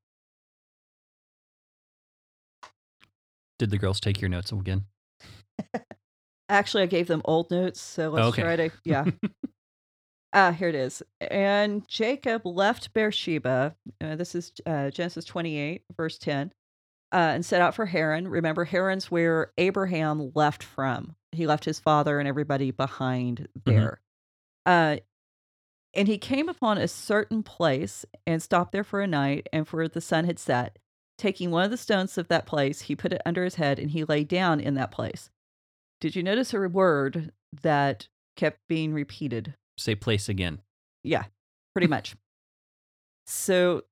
Did the girls take your notes again? Actually, I gave them old notes, so let's Okay. try to yeah. Ah, here it is. And Jacob left Beersheba. Uh, this is uh, Genesis 28, verse 10, uh, and set out for Haran. Remember, Haran's where Abraham left from. He left his father and everybody behind there. Uh, and he came upon a certain place and stopped there for a night, and for the sun had set. Taking one of the stones of that place, he put it under his head, and he lay down in that place. Did you notice a word that kept being repeated? Say place again. Yeah, pretty much. So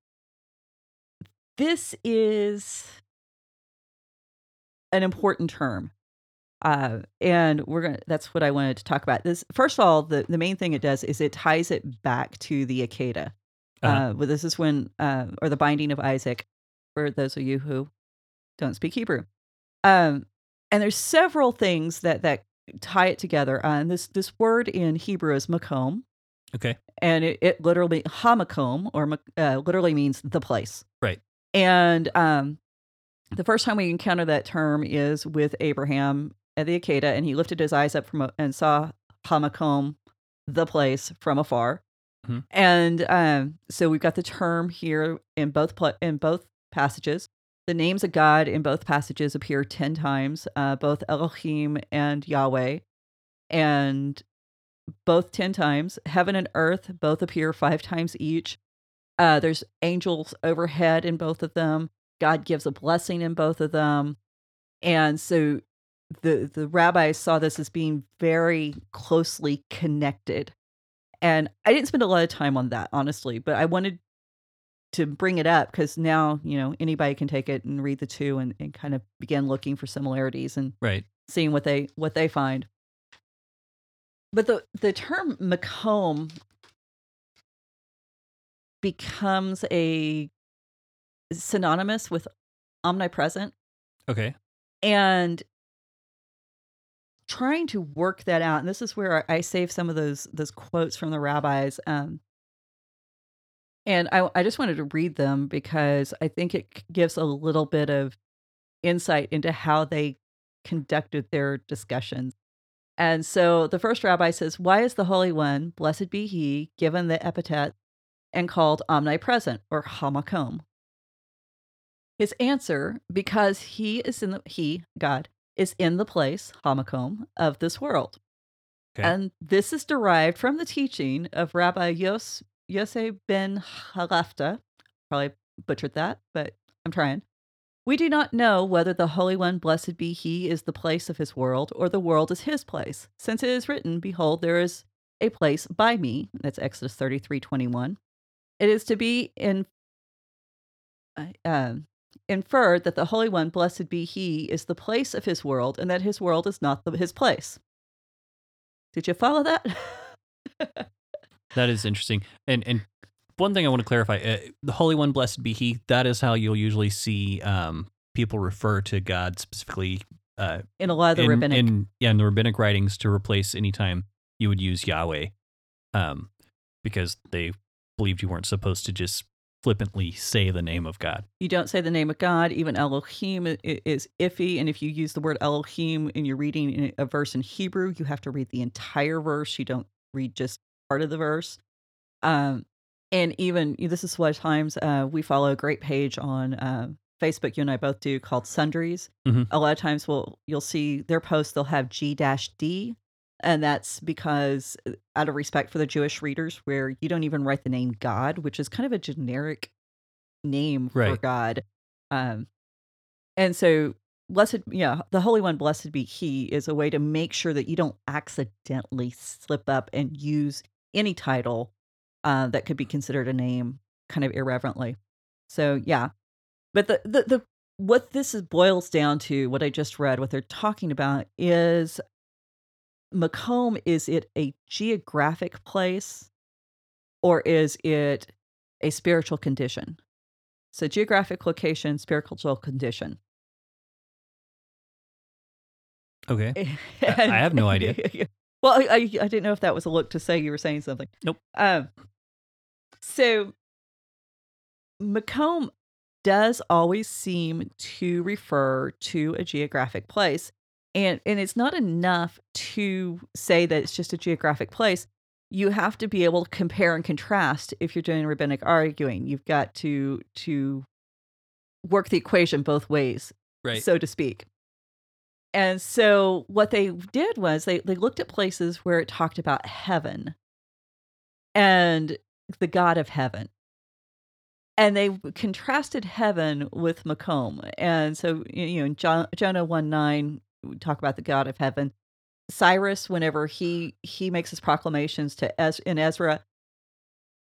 this is an important term. Uh, and we're gonna that's what I wanted to talk about. This first of all, the, the main thing it does is it ties it back to the Akeda. Uh-huh. Uh, well, this is when uh, or the binding of Isaac, for those of you who don't speak Hebrew. Um, and there's several things that that tie it together. Uh, and this this word in Hebrew is makom, Okay. and it, it literally hamakom or uh, literally means the place. Right. And um, the first time we encounter that term is with Abraham at the Akeda, and he lifted his eyes up from a, and saw hamakom, the place, from afar. Mhm. And um, so we've got the term here in both pla in both passages. The names of God in both passages appear ten times, uh, both Elohim and Yahweh, and both 10 times. Heaven and earth both appear five times each. Uh, there's angels overhead in both of them. God gives a blessing in both of them. And so the, the rabbis saw this as being very closely connected. And I didn't spend a lot of time on that, honestly, but I wanted to bring it up because now, you know, anybody can take it and read the two and, and kind of begin looking for similarities and Right. seeing what they what they find. But the the term makom becomes a synonymous with omnipresent Okay. and trying to work that out and this is where i save some of those those quotes from the rabbis um and i i just wanted to read them because i think it gives a little bit of insight into how they conducted their discussions and so the first rabbi says why is the holy one blessed be he given the epithet and called omnipresent or hamakom his answer because he is in the he god is in the place, Hamakom, of this world. Okay. And this is derived from the teaching of Rabbi Yos, Yosef ben Halafta. Probably butchered that, but I'm trying. We do not know whether the Holy One, blessed be He, is the place of His world, or the world is His place, since it is written, Behold, there is a place by me. That's Exodus 33 21. It is to be in, uh, um, inferred that the Holy One, blessed be He, is the place of His world, and that His world is not the, His place. Did you follow that? That is interesting. And and one thing I want to clarify: uh, the Holy One, blessed be He. That is how you'll usually see um, people refer to God specifically uh, in a lot of the in, rabbinic. in yeah in the rabbinic writings to replace anytime you would use Yahweh, um, because they believed you weren't supposed to just flippantly say the name of God. You don't say the name of God. Even Elohim is iffy. And if you use the word Elohim and you're reading a verse in Hebrew, you have to read the entire verse. You don't read just part of the verse. Um, and even this is what times uh, we follow a great page on uh, Facebook. You and I both do called Sundries. Mhm. A lot of times, we'll you'll see their posts. They'll have G dash D, and that's because uh, out of respect for the Jewish readers, where you don't even write the name God, which is kind of a generic name for God. Um, and so blessed, yeah, the Holy One, blessed be He, is a way to make sure that you don't accidentally slip up and use any title uh, that could be considered a name kind of irreverently. So yeah, but the the, the what this is boils down to, what I just read, what they're talking about is makom. Is it a geographic place, or is it a spiritual condition? So geographic location, spiritual condition. Okay. I have no idea. Well, I, I I didn't know if that was a look to say you were saying something. Nope. Um. So makom does always seem to refer to a geographic place, and and it's not enough to say that it's just a geographic place. You have to be able to compare and contrast if you're doing rabbinic arguing. You've got to to work the equation both ways Right. so to speak. And so what they did was they, they looked at places where it talked about heaven and the God of heaven. And they contrasted heaven with makom. And so, you know, in Jo- Jonah 1 9, we talk about the God of heaven. Cyrus, whenever he he makes his proclamations to Ez- in Ezra,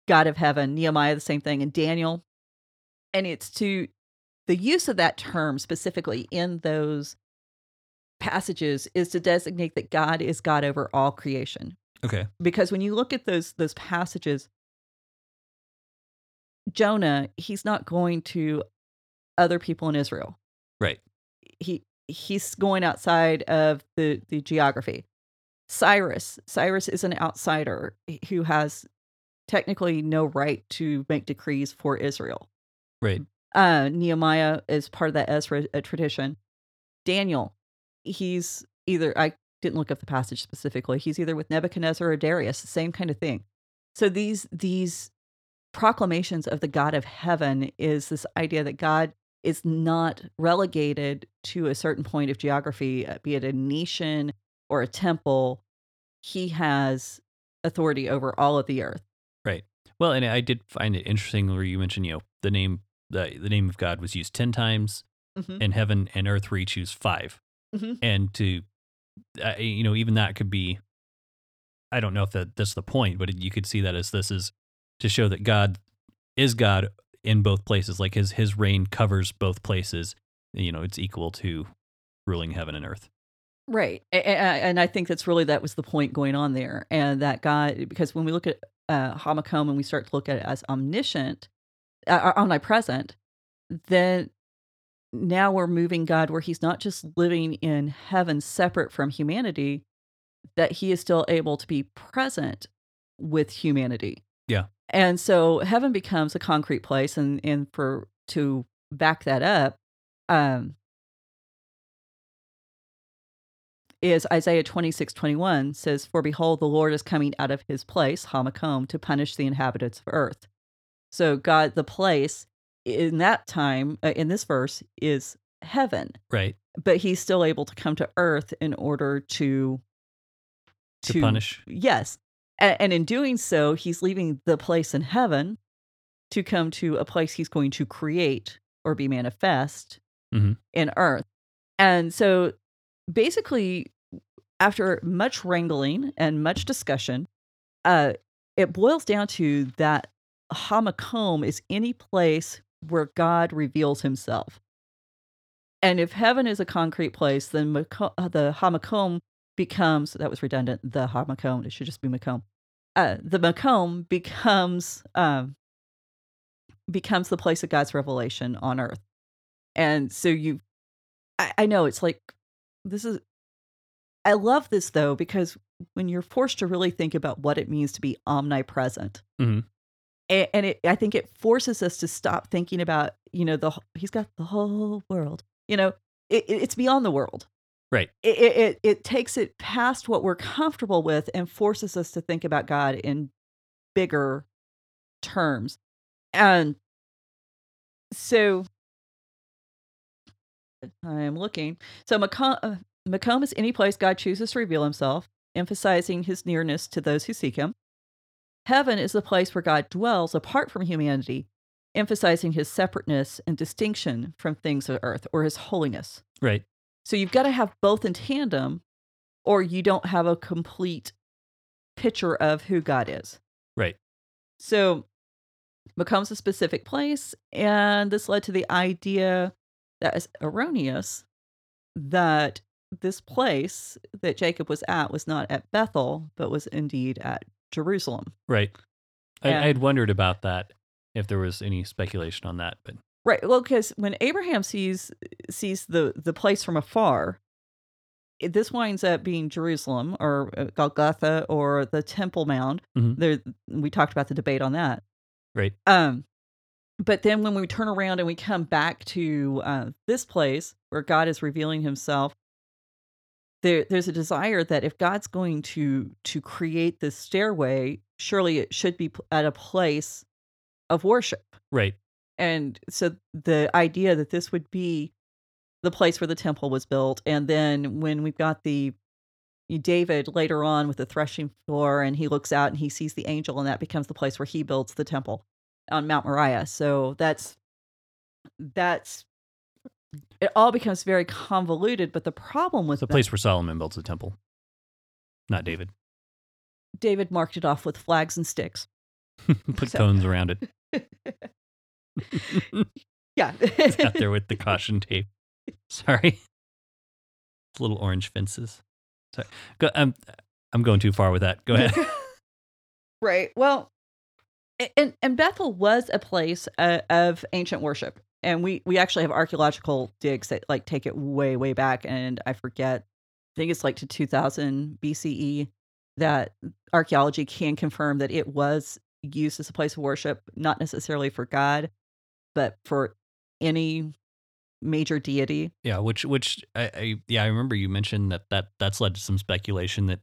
God of heaven, Nehemiah, the same thing, and Daniel. And it's to the use of that term specifically in those passages is to designate that God is God over all creation. Okay. Because when you look at those those passages, Jonah, he's not going to other people in Israel. Right. He he's going outside of the the geography. Cyrus, Cyrus is an outsider who has technically no right to make decrees for Israel. Right. Uh, Nehemiah is part of that Ezra uh, tradition. Daniel, he's either I didn't look up the passage specifically. He's either with Nebuchadnezzar or Darius, same kind of thing. So these these proclamations of the God of heaven is this idea that God is not relegated to a certain point of geography, uh, be it a nation or a temple. He has authority over all of the earth. Right. Well, and I did find it interesting where you mentioned, you know, the name the the name of God was used ten times, Mhm. and heaven and earth were each used 5 Mhm. And to, uh, you know, even that could be. I don't know if that that's the point, but you could see that as this is to show that God is God in both places. Like his his reign covers both places. You know, it's equal to ruling heaven and earth. Right. And I think that's really that was the point going on there. And that God, because when we look at uh, Hamakom and we start to look at it as omniscient, uh, omnipresent, then now we're moving God where he's not just living in heaven separate from humanity, that he is still able to be present with humanity. Yeah. And so heaven becomes a concrete place. And, and for to back that up, um, is Isaiah 26, 21 says, For behold, the Lord is coming out of his place, Hamakom, to punish the inhabitants of earth. So, God, the place in that time, uh, in this verse, is heaven, Right. but he's still able to come to earth in order to. To, punish. Yes. A- And in doing so, he's leaving the place in heaven to come to a place he's going to create or be manifest Mhm. in earth. And so basically, after much wrangling and much discussion, uh, it boils down to that Hamakom is any place where God reveals himself. And if heaven is a concrete place, then uh, the Hamakom becomes that was redundant. The Hamakom, it should just be makom. Uh, the makom becomes um, becomes the place of God's revelation on earth. And so you, I, I know it's like this is. I love this though because when you're forced to really think about what it means to be omnipresent, Mhm. A- And it, I think it forces us to stop thinking about, you know, the he's got the whole world. You know, it, it- it's beyond the world. Right. It, it it it takes it past what we're comfortable with and forces us to think about God in bigger terms. And so I am looking. So makom, uh, makom is any place God chooses to reveal himself, emphasizing his nearness to those who seek him. Heaven is the place where God dwells apart from humanity, emphasizing his separateness and distinction from things of earth or his holiness. Right. So you've got to have both in tandem, or you don't have a complete picture of who God is. Right. So becomes a specific place, and this led to the idea that is erroneous that this place that Jacob was at was not at Bethel, but was indeed at Jerusalem. Right. I, And- I'd wondered about that if there was any speculation on that, but Right. Well, because when Abraham sees sees the the place from afar, it, this winds up being Jerusalem or uh, Golgotha or the Temple Mound. Mhm. There, we talked about the debate on that. right. Um, but then when we turn around and we come back to uh, this place where God is revealing Himself, there there's a desire that if God's going to to create this stairway, surely it should be at a place of worship. Right. And so the idea that this would be the place where the temple was built, and then when we've got the David later on with the threshing floor, and he looks out and he sees the angel, and that becomes the place where he builds the temple on Mount Moriah. So that's that's it. All becomes very convoluted. But the problem with The that- place where Solomon builds the temple, not David. David marked it off with flags and sticks. Put So- cones around it. yeah, It's out there with the caution tape. Sorry. Little orange fences. Sorry. Go, I'm, I'm going too far with that. Go ahead. right. Well, and and Bethel was a place uh, of ancient worship, and we we actually have archaeological digs that like take it way way back, and I forget. I think it's like to 2000 BCE that archaeology can confirm that it was used as a place of worship, not necessarily for God, but for any major deity. Yeah, which which I, I yeah, I remember you mentioned that that that's led to some speculation that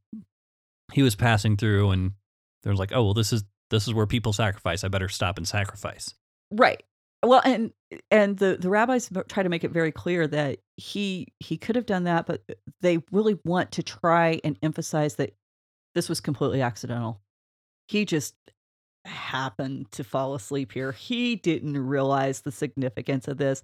he was passing through and there was like, "Oh, well this is this is where people sacrifice. I better stop and sacrifice." Right. Well, and and the the rabbis try to make it very clear that he he could have done that, but uh, they really want to try and emphasize that this was completely accidental. He just happened to fall asleep here. He didn't realize the significance of this.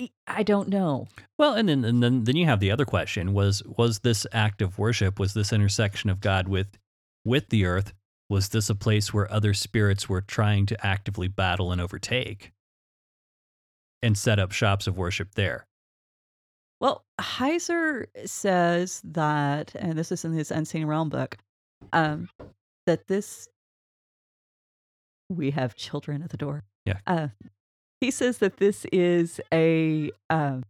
I- I don't know. Well, and then and then then you have the other question was was this act of worship was this intersection of God with with the earth was this a place where other spirits were trying to actively battle and overtake and set up shops of worship there? Well, Heiser says that, and this is in his Unseen Realm book, um, that this we have children at the door. Yeah. Uh, he says that this is a um,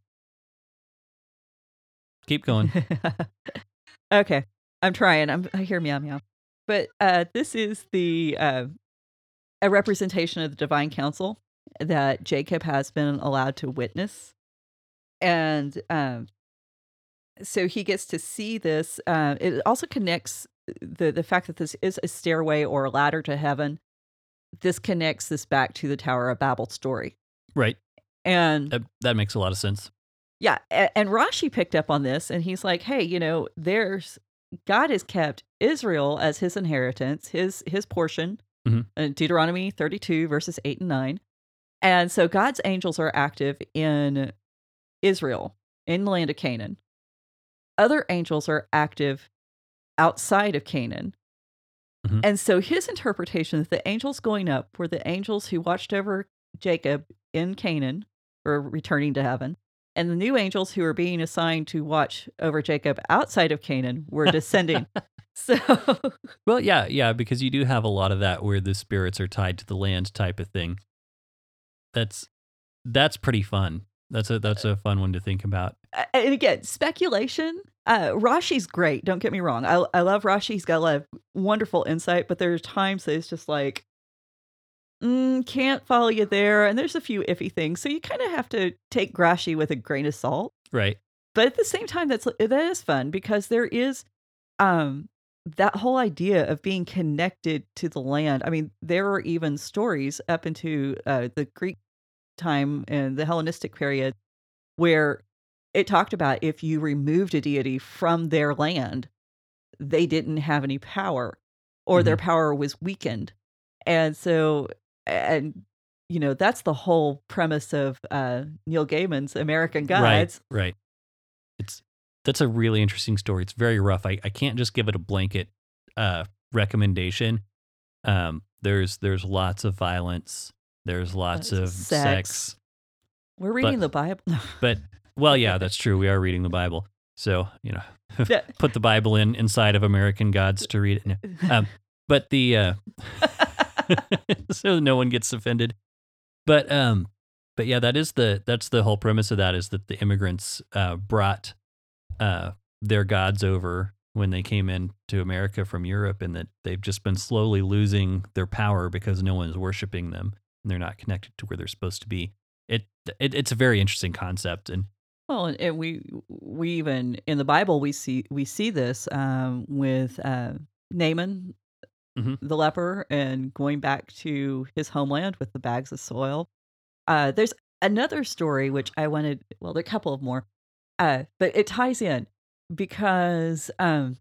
Keep going. okay, I'm trying. I'm I hear meow meow, but uh, this is the uh, a representation of the divine council that Jacob has been allowed to witness, and um, so he gets to see this. Uh, it also connects the the fact that this is a stairway or a ladder to heaven. This connects this back to the Tower of Babel story, right. and That, that makes a lot of sense. yeah, a- and Rashi picked up on this and he's like, "Hey, you know, there's God has kept Israel as his inheritance, his his portion." Mhm. Deuteronomy 32 verses 8 and 9. And so God's angels are active in Israel, in the land of Canaan. Other angels are active outside of Canaan. Mhm. And so his interpretation that the angels going up were the angels who watched over Jacob in Canaan or returning to heaven. And the new angels who are being assigned to watch over Jacob outside of Canaan were descending. so, Well, yeah, yeah, because you do have a lot of that where the spirits are tied to the land type of thing. That's that's pretty fun. That's a that's a fun one to think about. and again, speculation. Uh, Rashi's great. Don't get me wrong. I I love Rashi. He's got a lot of wonderful insight, but there are times that it's just like, mm, can't follow you there. And there's a few iffy things, so you kind of have to take Rashi with a grain of salt. Right. But at the same time, that's that is fun because there is, um, that whole idea of being connected to the land. I mean, there are even stories up into uh, the Greek time and the Hellenistic period where it talked about if you removed a deity from their land, they didn't have any power or their power was weakened. And so, and you know, that's the whole premise of uh, Neil Gaiman's American Gods. Right. Right. It's that's a really interesting story. It's very rough. I, I can't just give it a blanket uh, recommendation. Um, there's there's lots of violence. There's lots Uh, of sex. sex. We're reading But- the Bible. But well, yeah, that's true. We are reading the Bible, so you know, put the Bible in inside of American Gods to read it. Um, but the uh, so no one gets offended. But um, but yeah, that is the that's the whole premise of that is that the immigrants uh, brought uh, their gods over when they came into America from Europe, and that they've just been slowly losing their power because no one's worshiping them and they're not connected to where they're supposed to be. It, it it's a very interesting concept, and Well, and, and we we even in the Bible we see we see this um, with uh, Naaman, Mhm. the leper, and going back to his homeland with the bags of soil. Uh, there's another story which I wanted. Well, there are a couple of more, uh, but it ties in because um,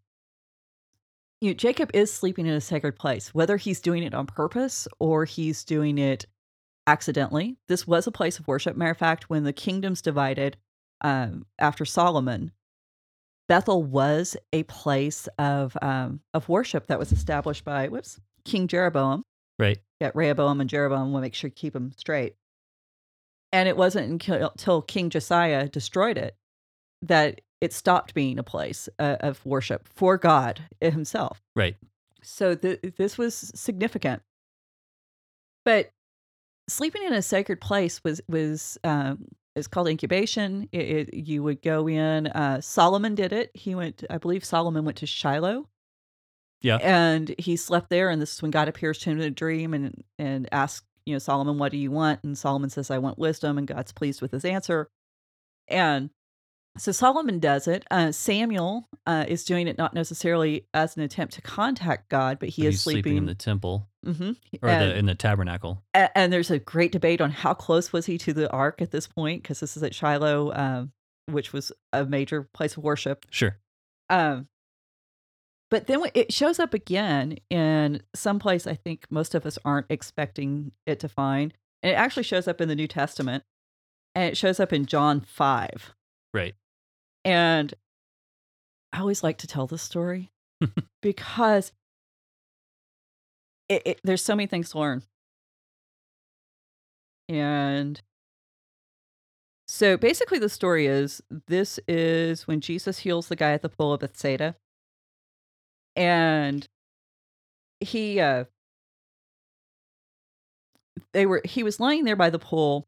you know, Jacob is sleeping in a sacred place, whether he's doing it on purpose or he's doing it accidentally. This was a place of worship. Matter of fact, when the kingdoms divided um, after Solomon, Bethel was a place of um, of worship that was established by whoops King Jeroboam. right, Got Rehoboam and Jeroboam. We'll make sure to keep them straight. And it wasn't until, until King Josiah destroyed it that it stopped being a place uh, of worship for God Himself. right, So th- this was significant. But sleeping in a sacred place was was um, it's called incubation. It, it, you would go in. Uh, Solomon did it. He went. I believe Solomon went to Shiloh. Yeah. and he slept there. And this is when God appears to him in a dream and and asks, you know, Solomon, what do you want? And Solomon says, I want wisdom. And God's pleased with his answer. And so Solomon does it. Uh, Samuel uh, is doing it not necessarily as an attempt to contact God, but he But is he's sleeping in the temple hmm or and, the in the tabernacle. and there's a great debate on how close was he to the ark at this point, because this is at Shiloh, um, which was a major place of worship. Sure, Um, but then it shows up again in some place I think most of us aren't expecting it to find. And it actually shows up in the New Testament, and it shows up in John 5. right, And I always like to tell this story because it, it, there's so many things to learn. And so basically, the story is this is when Jesus heals the guy at the pool of Bethsaida. And he, uh, they were, he was lying there by the pool.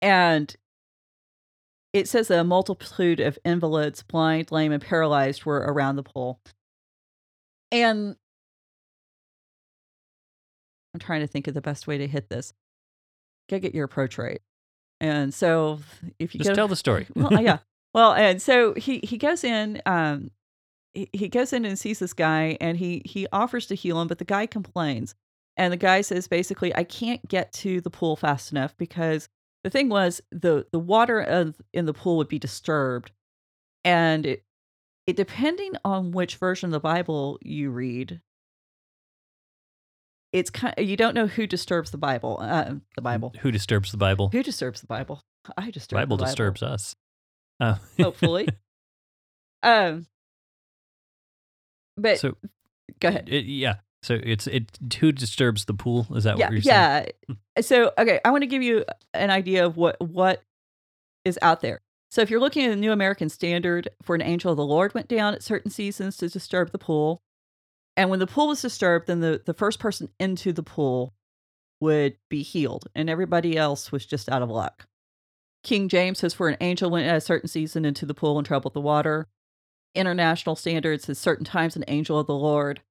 And it says that a multitude of invalids, blind, lame, and paralyzed were around the pool. And I'm trying to think of the best way to hit this. Gotta get your approach right. And so if you just go tell the story. well, yeah. Well, and so he he goes in. Um, he, he goes in and sees this guy, and he he offers to heal him, but the guy complains, and the guy says basically, "I can't get to the pool fast enough because the thing was the the water of, in the pool would be disturbed, and it, it depending on which version of the Bible you read." It's kind. You don't know who disturbs the Bible. Uh, the Bible. Who disturbs the Bible? Who disturbs the Bible? I disturb Bible the Bible. disturbs us. Uh, hopefully. um, but so go ahead. it, yeah, so it's it. Who disturbs the pool? Is that Yeah, what you're saying? yeah. So okay, I want to give you an idea of what what is out there. So if you're looking at the New American Standard, for an angel of the Lord went down at certain seasons to disturb the pool, and when the pool was disturbed, then the the first person into the pool would be healed, and everybody else was just out of luck. King James says, For an angel went at a certain season into the pool and troubled the water. International standards says, Certain times an angel of the Lord.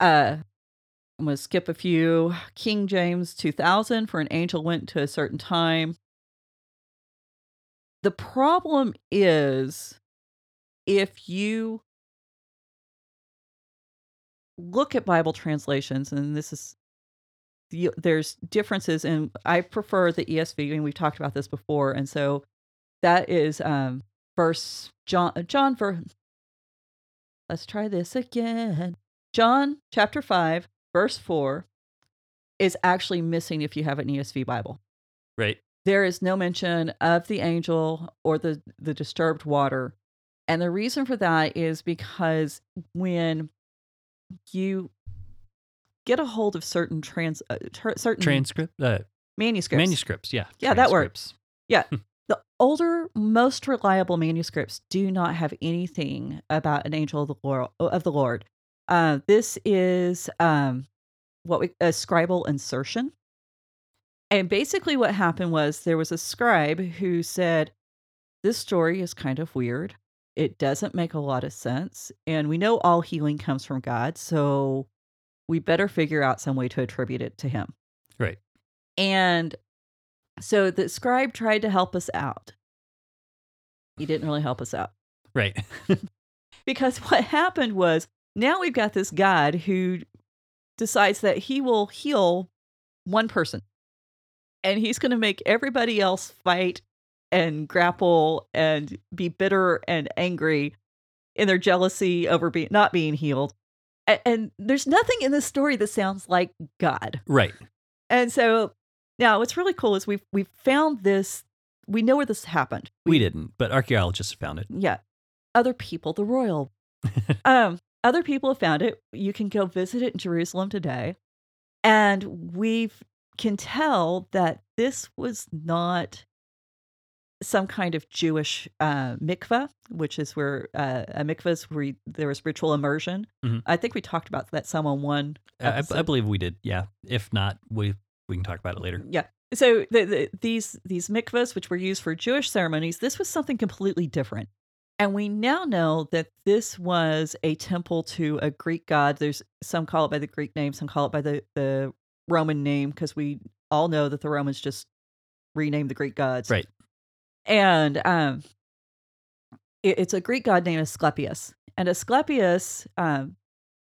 Uh, I'm going to skip a few. King James 2000, for an angel went to a certain time. The problem is if you look at Bible translations, and this is there's differences, and I prefer the ESV, and we've talked about this before, and so that is um, verse John John for. Let's try this again. John chapter five, verse four, is actually missing if you have an ESV Bible. Right. There is no mention of the angel or the the disturbed water. And the reason for that is because when you get a hold of certain trans uh, ter- certain Transcript. Uh, manuscripts. manuscripts. Yeah. Yeah, that works yeah the older, most reliable manuscripts do not have anything about an angel of the Lord. Of the Lord. Uh, this is um, what we a scribal insertion. And basically, what happened was there was a scribe who said, This story is kind of weird. It doesn't make a lot of sense. And we know all healing comes from God. So we better figure out some way to attribute it to him. Right. And so the scribe tried to help us out. He didn't really help us out Right. because what happened was now we've got this God who decides that he will heal one person and he's going to make everybody else fight and grapple and be bitter and angry in their jealousy over being not being healed. A- And, there's nothing in this story that sounds like God. right. And so now what's really cool is we've we've found this. We know where this happened. We didn't, but archaeologists found it. Yeah. Other people, the royal. um, other people have found it. You can go visit it in Jerusalem today. And we can tell that this was not some kind of Jewish uh, mikveh, which is where uh, a mikveh is where you- there was ritual immersion. Mhm. I think we talked about that some on one. I, I- I believe we did. Yeah. If not, we we can talk about it later. Yeah. So the, the, these these mikvahs, which were used for Jewish ceremonies, this was something completely different. And we now know that this was a temple to a Greek god. There's some call it by the Greek name, some call it by the, the Roman name, because we all know that the Romans just renamed the Greek gods. Right. And um, it- it's a Greek god named Asclepius. And Asclepius, um,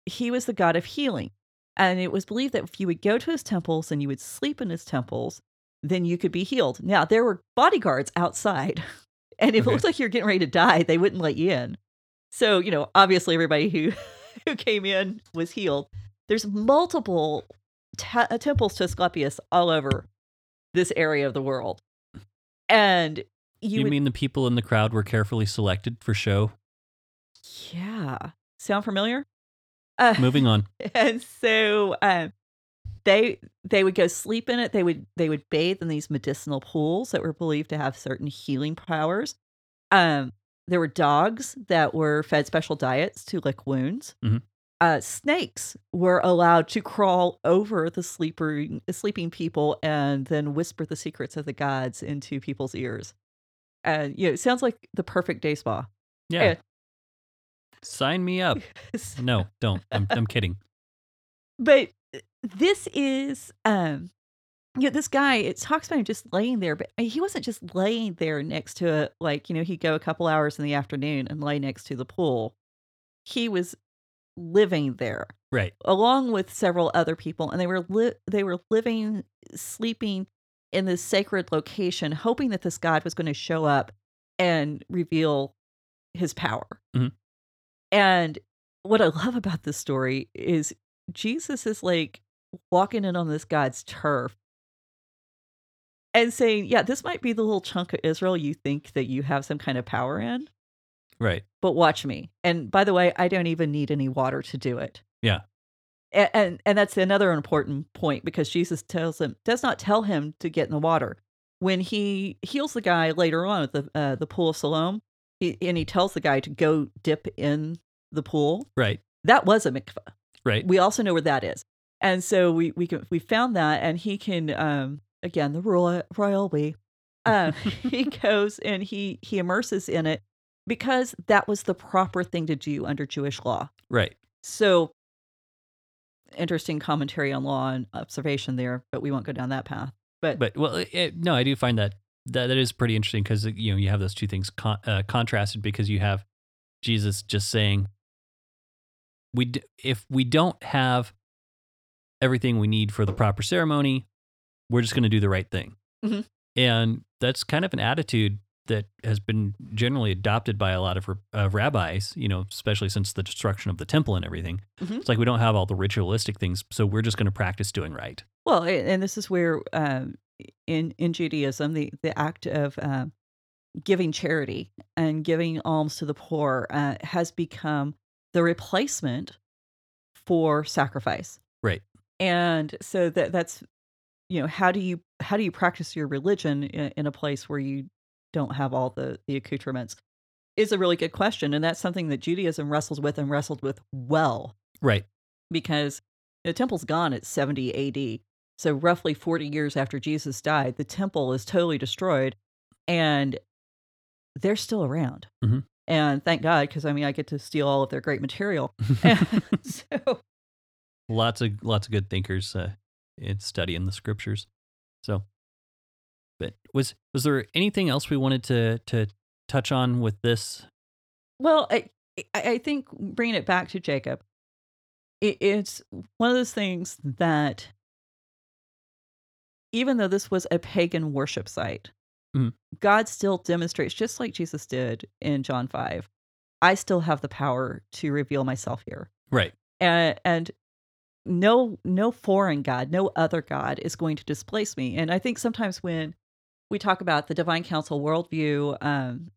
he was the god of healing. And it was believed that if you would go to his temples and you would sleep in his temples, then you could be healed. Now, there were bodyguards outside. And if Okay. it looked like you're getting ready to die, they wouldn't let you in. So, you know, obviously everybody who who came in was healed. There's multiple te- uh, temples to Asclepius all over this area of the world. And you, You, would, mean the people in the crowd were carefully selected for show? yeah. Sound familiar? Uh, Moving on. and so um, they they would go sleep in it. They would they would bathe in these medicinal pools that were believed to have certain healing powers. Um, there were dogs that were fed special diets to lick wounds. Mhm. Uh, snakes were allowed to crawl over the sleeper sleeping people and then whisper the secrets of the gods into people's ears. And you know, it sounds like the perfect day spa. Yeah. Yeah. Sign me up. No, don't. I'm, I'm kidding. but this is um you know, this guy it talks about him just laying there but he wasn't just laying there next to a like you know he'd go a couple hours in the afternoon and lay next to the pool he was living there Right. along with several other people and they were li- they were living sleeping in this sacred location hoping that this god was going to show up and reveal his power Mhm. and what i love about this story is jesus is like walking in on this god's turf and saying yeah this might be the little chunk of israel you think that you have some kind of power in Right. but watch me. And by the way, I don't even need any water to do it. Yeah. And and, and that's another important point because Jesus tells him does not tell him to get in the water. When he heals the guy later on at the uh, the pool of Siloam, he, and he tells the guy to go dip in the pool. Right. That was a mikveh. Right. We also know where that is, and so we we can we found that, and he can um again the royal royal we uh, he goes and he he immerses in it because that was the proper thing to do under Jewish law. Right. So interesting commentary on law and observation there, but we won't go down that path. But, But well, it, no, I do find that that, that is pretty interesting because you know you have those two things con- uh, contrasted because you have Jesus just saying we d- if we don't have everything we need for the proper ceremony, we're just going to do the right thing, Mhm. and that's kind of an attitude that has been generally adopted by a lot of uh, rabbis, you know, especially since the destruction of the temple and everything. Mhm. It's like we don't have all the ritualistic things, so we're just going to practice doing right. well, and this is where um, in in Judaism the the act of um, giving charity and giving alms to the poor uh, has become the replacement for sacrifice. And so that that's you know how do you how do you practice your religion in, in a place where you don't have all the the accoutrements is a really good question and that's something that judaism wrestles with and wrestled with well Right. because the temple's gone at 70 ad so roughly 40 years after jesus died the temple is totally destroyed and they're still around Mhm. and thank god because i mean i get to steal all of their great material so lots of lots of good thinkers uh, in studying the scriptures. So, but was was there anything else we wanted to to touch on with this? Well, I I think bringing it back to Jacob, it, it's one of those things that even though this was a pagan worship site, Mhm. God still demonstrates, just like Jesus did in John five, I still have the power to reveal myself here, Right. and and no no foreign god, no other god is going to displace me. And I think sometimes when we talk about the divine council worldview, um,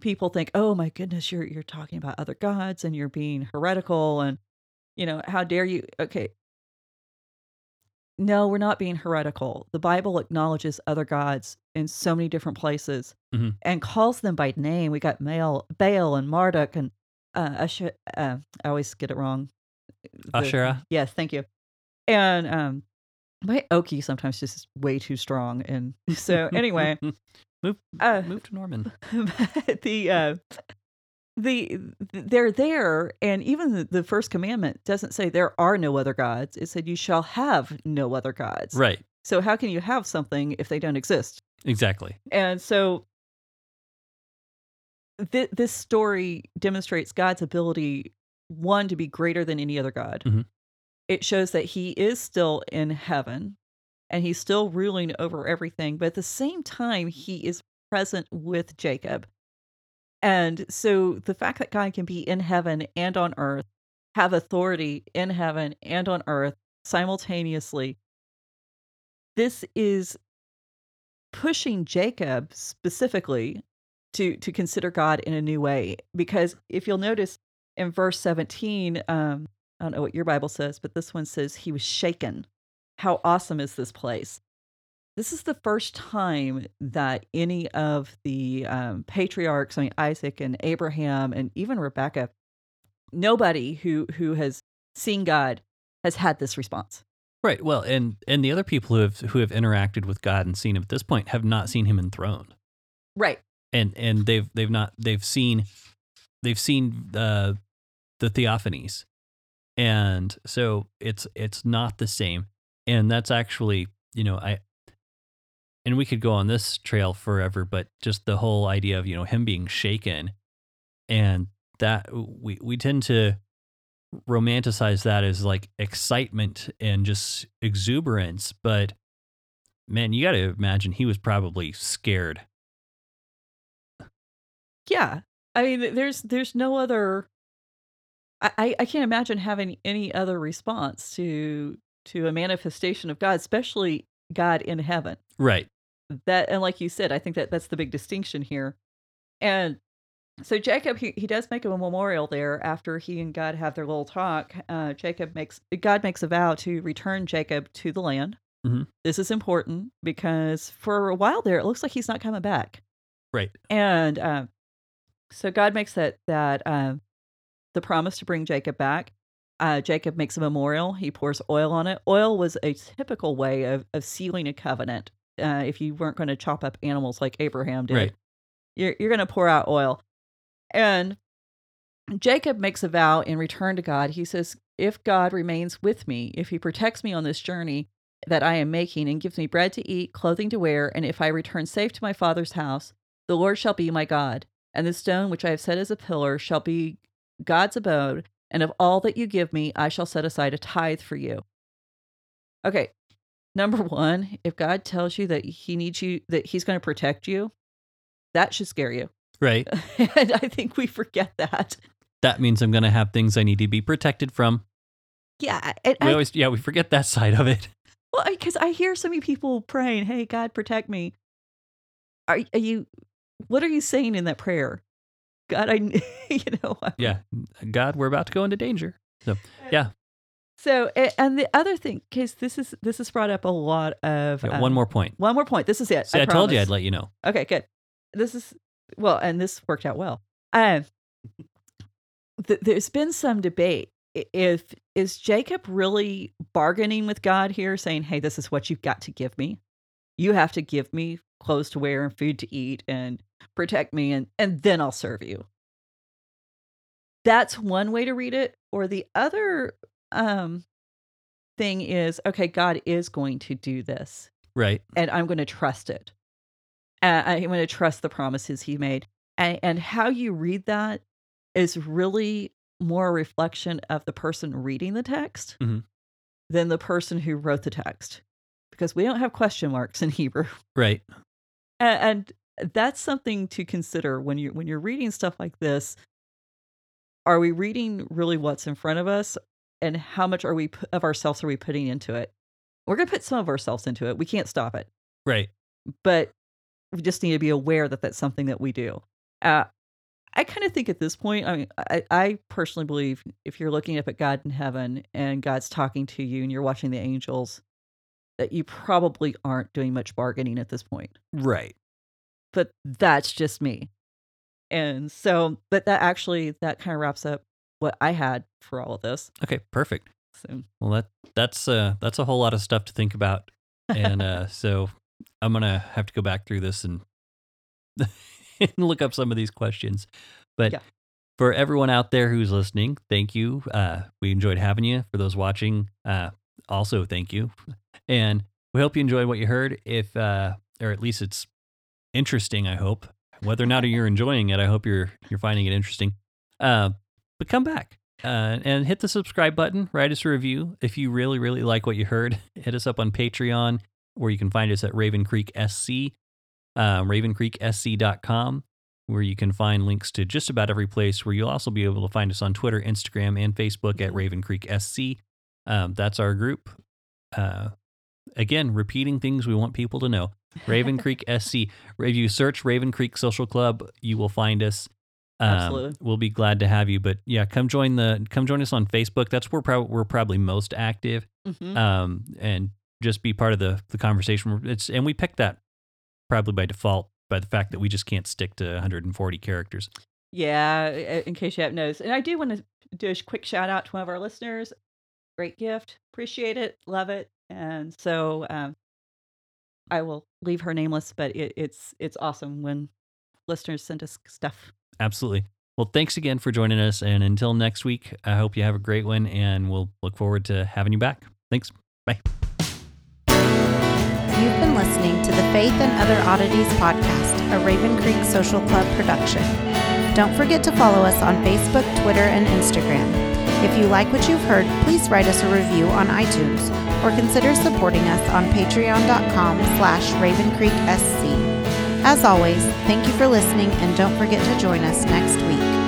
people think, "Oh my goodness, you're you're talking about other gods and you're being heretical and you know, how dare you?" Okay. No, we're not being heretical. The Bible acknowledges other gods in so many different places Mhm. and calls them by name. We got Baal, Baal and Marduk and uh, Ash- uh, I always get it wrong. Asherah? Yes, thank you. And um, my Okie sometimes just is way too strong. And so anyway, move uh, move to Norman. the uh the they're there and even the, the first commandment doesn't say there are no other gods it said you shall have no other gods Right. so how can you have something if they don't exist Exactly. and so th- this story demonstrates god's ability one to be greater than any other god. Mhm. it shows that he is still in heaven and he's still ruling over everything but at the same time he is present with jacob. And so the fact that god can be in heaven and on earth have authority in heaven and on earth simultaneously this is pushing jacob specifically to to consider god in a new way. Because if you'll notice in verse 17 um i don't know what your bible says but this one says he was shaken how awesome is this place this is the first time that any of the um, patriarchs i mean isaac and abraham and even rebecca nobody who who has seen god has had this response Right. Well, and and the other people who have who have interacted with God and seen him at this point have not seen him enthroned. right and and they've they've not they've seen they've seen uh, the theophanies. And so it's it's not the same. And that's actually you know i and we could go on this trail forever but just the whole idea of you know him being shaken and that we we tend to romanticize that as like excitement and just exuberance but man you got to imagine he was probably scared. Yeah, I mean, there's there's no other. I I can't imagine having any other response to to a manifestation of God, especially God in heaven. right That and like you said, I think that that's the big distinction here. And so Jacob, he, he does make a memorial there after he and God have their little talk. Uh, Jacob makes God makes a vow to return Jacob to the land. Mhm. This is important because for a while there, it looks like he's not coming back. right And um, so God makes that that um, the promise to bring Jacob back. Uh, Jacob makes a memorial. He pours oil on it. Oil was a typical way of, of sealing a covenant. uh, if you weren't going to chop up animals like Abraham did. Right. You're you're going to pour out oil. And Jacob makes a vow in return to God. He says, "If God remains with me, if he protects me on this journey that I am making and gives me bread to eat, clothing to wear, and if I return safe to my father's house, the Lord shall be my God, and the stone which I have set as a pillar shall be God's abode, and of all that you give me, I shall set aside a tithe for you." Okay. Number 1, if God tells you that he needs you that he's going to protect you, that should scare you. Right. and I think we forget that. That means I'm going to have things I need to be protected from. Yeah, We I, always, yeah, we forget that side of it. well, because I hear so many people praying, "Hey, God, protect me." Are, are you? What are you saying in that prayer? God, I, you know, I- Yeah. God, we're about to go into danger. So, yeah. So, and the other thing, because this is this has brought up a lot of yeah um, one more point. one more point. This is it. See, I, told you I'd let you know. Okay, good. This is well, and this worked out well. Um, th- there's been some debate if is Jacob really bargaining with God here, saying, "Hey, this is what you've got to give me. You have to give me clothes to wear and food to eat and protect me, and and then I'll serve you." That's one way to read it, or the other um thing is, okay, God is going to do this Right. and I'm going to trust it. Uh, I'm going to trust the promises he made. And, and how you read that is really more a reflection of the person reading the text Mhm. than the person who wrote the text, because we don't have question marks in Hebrew, Right. A- and, that's something to consider when you when you're reading stuff like this. Are we reading really what's in front of us, and how much are we of ourselves are we putting into it? We're going to put some of ourselves into it. We can't stop it Right. but we just need to be aware that that's something that we do. Uh, I kind of think at this point, I mean, I, I personally believe if you're looking up at God in heaven and God's talking to you and you're watching the angels, that you probably aren't doing much bargaining at this point. Right. But that's just me. And so, but that actually, that kind of wraps up what I had for all of this. Okay. Perfect. So, Well, that that's uh that's a whole lot of stuff to think about, and uh, so I'm gonna have to go back through this and and look up some of these questions. But Yeah. for everyone out there who's listening, thank you. Uh, we enjoyed having you. For those watching, uh, also thank you, and we hope you enjoyed what you heard. If uh, or at least it's interesting. I hope. Whether or not you're enjoying it, I hope you're you're finding it interesting. Uh, but come back uh, and hit the subscribe button. Write us a review if you really really like what you heard. Hit us up on Patreon, where you can find us at Raven Creek SC, uh, RavenCreekSC.com, where you can find links to just about every place. Where you'll also be able to find us on Twitter, Instagram, and Facebook at. Raven Creek SC. Um, that's our group. Uh, again, repeating things we want people to know. Raven Creek SC. If you search Raven Creek Social Club, you will find us. Um, Absolutely. We'll be glad to have you. But yeah, come join the come join us on Facebook. That's where we're probably most active. Mhm. Um, and just be part of the the conversation. It's and we picked that probably by default by the fact that we just can't stick to 140 characters. Yeah, in case you haven't noticed. And I do want to do a quick shout out to one of our listeners. Great gift. Appreciate it. Love it. And so um, I will leave her nameless, but it, it's it's awesome when listeners send us stuff. Absolutely. Well, thanks again for joining us. And until next week, I hope you have a great one, and we'll look forward to having you back. Thanks. Bye. You've been listening to the Faith and Other Oddities podcast, a Raven Creek Social Club production. Don't forget to follow us on Facebook, Twitter, and Instagram. If you like what you've heard, please write us a review on iTunes or consider supporting us on patreon.com slash ravencreeksc. As always, thank you for listening and don't forget to join us next week.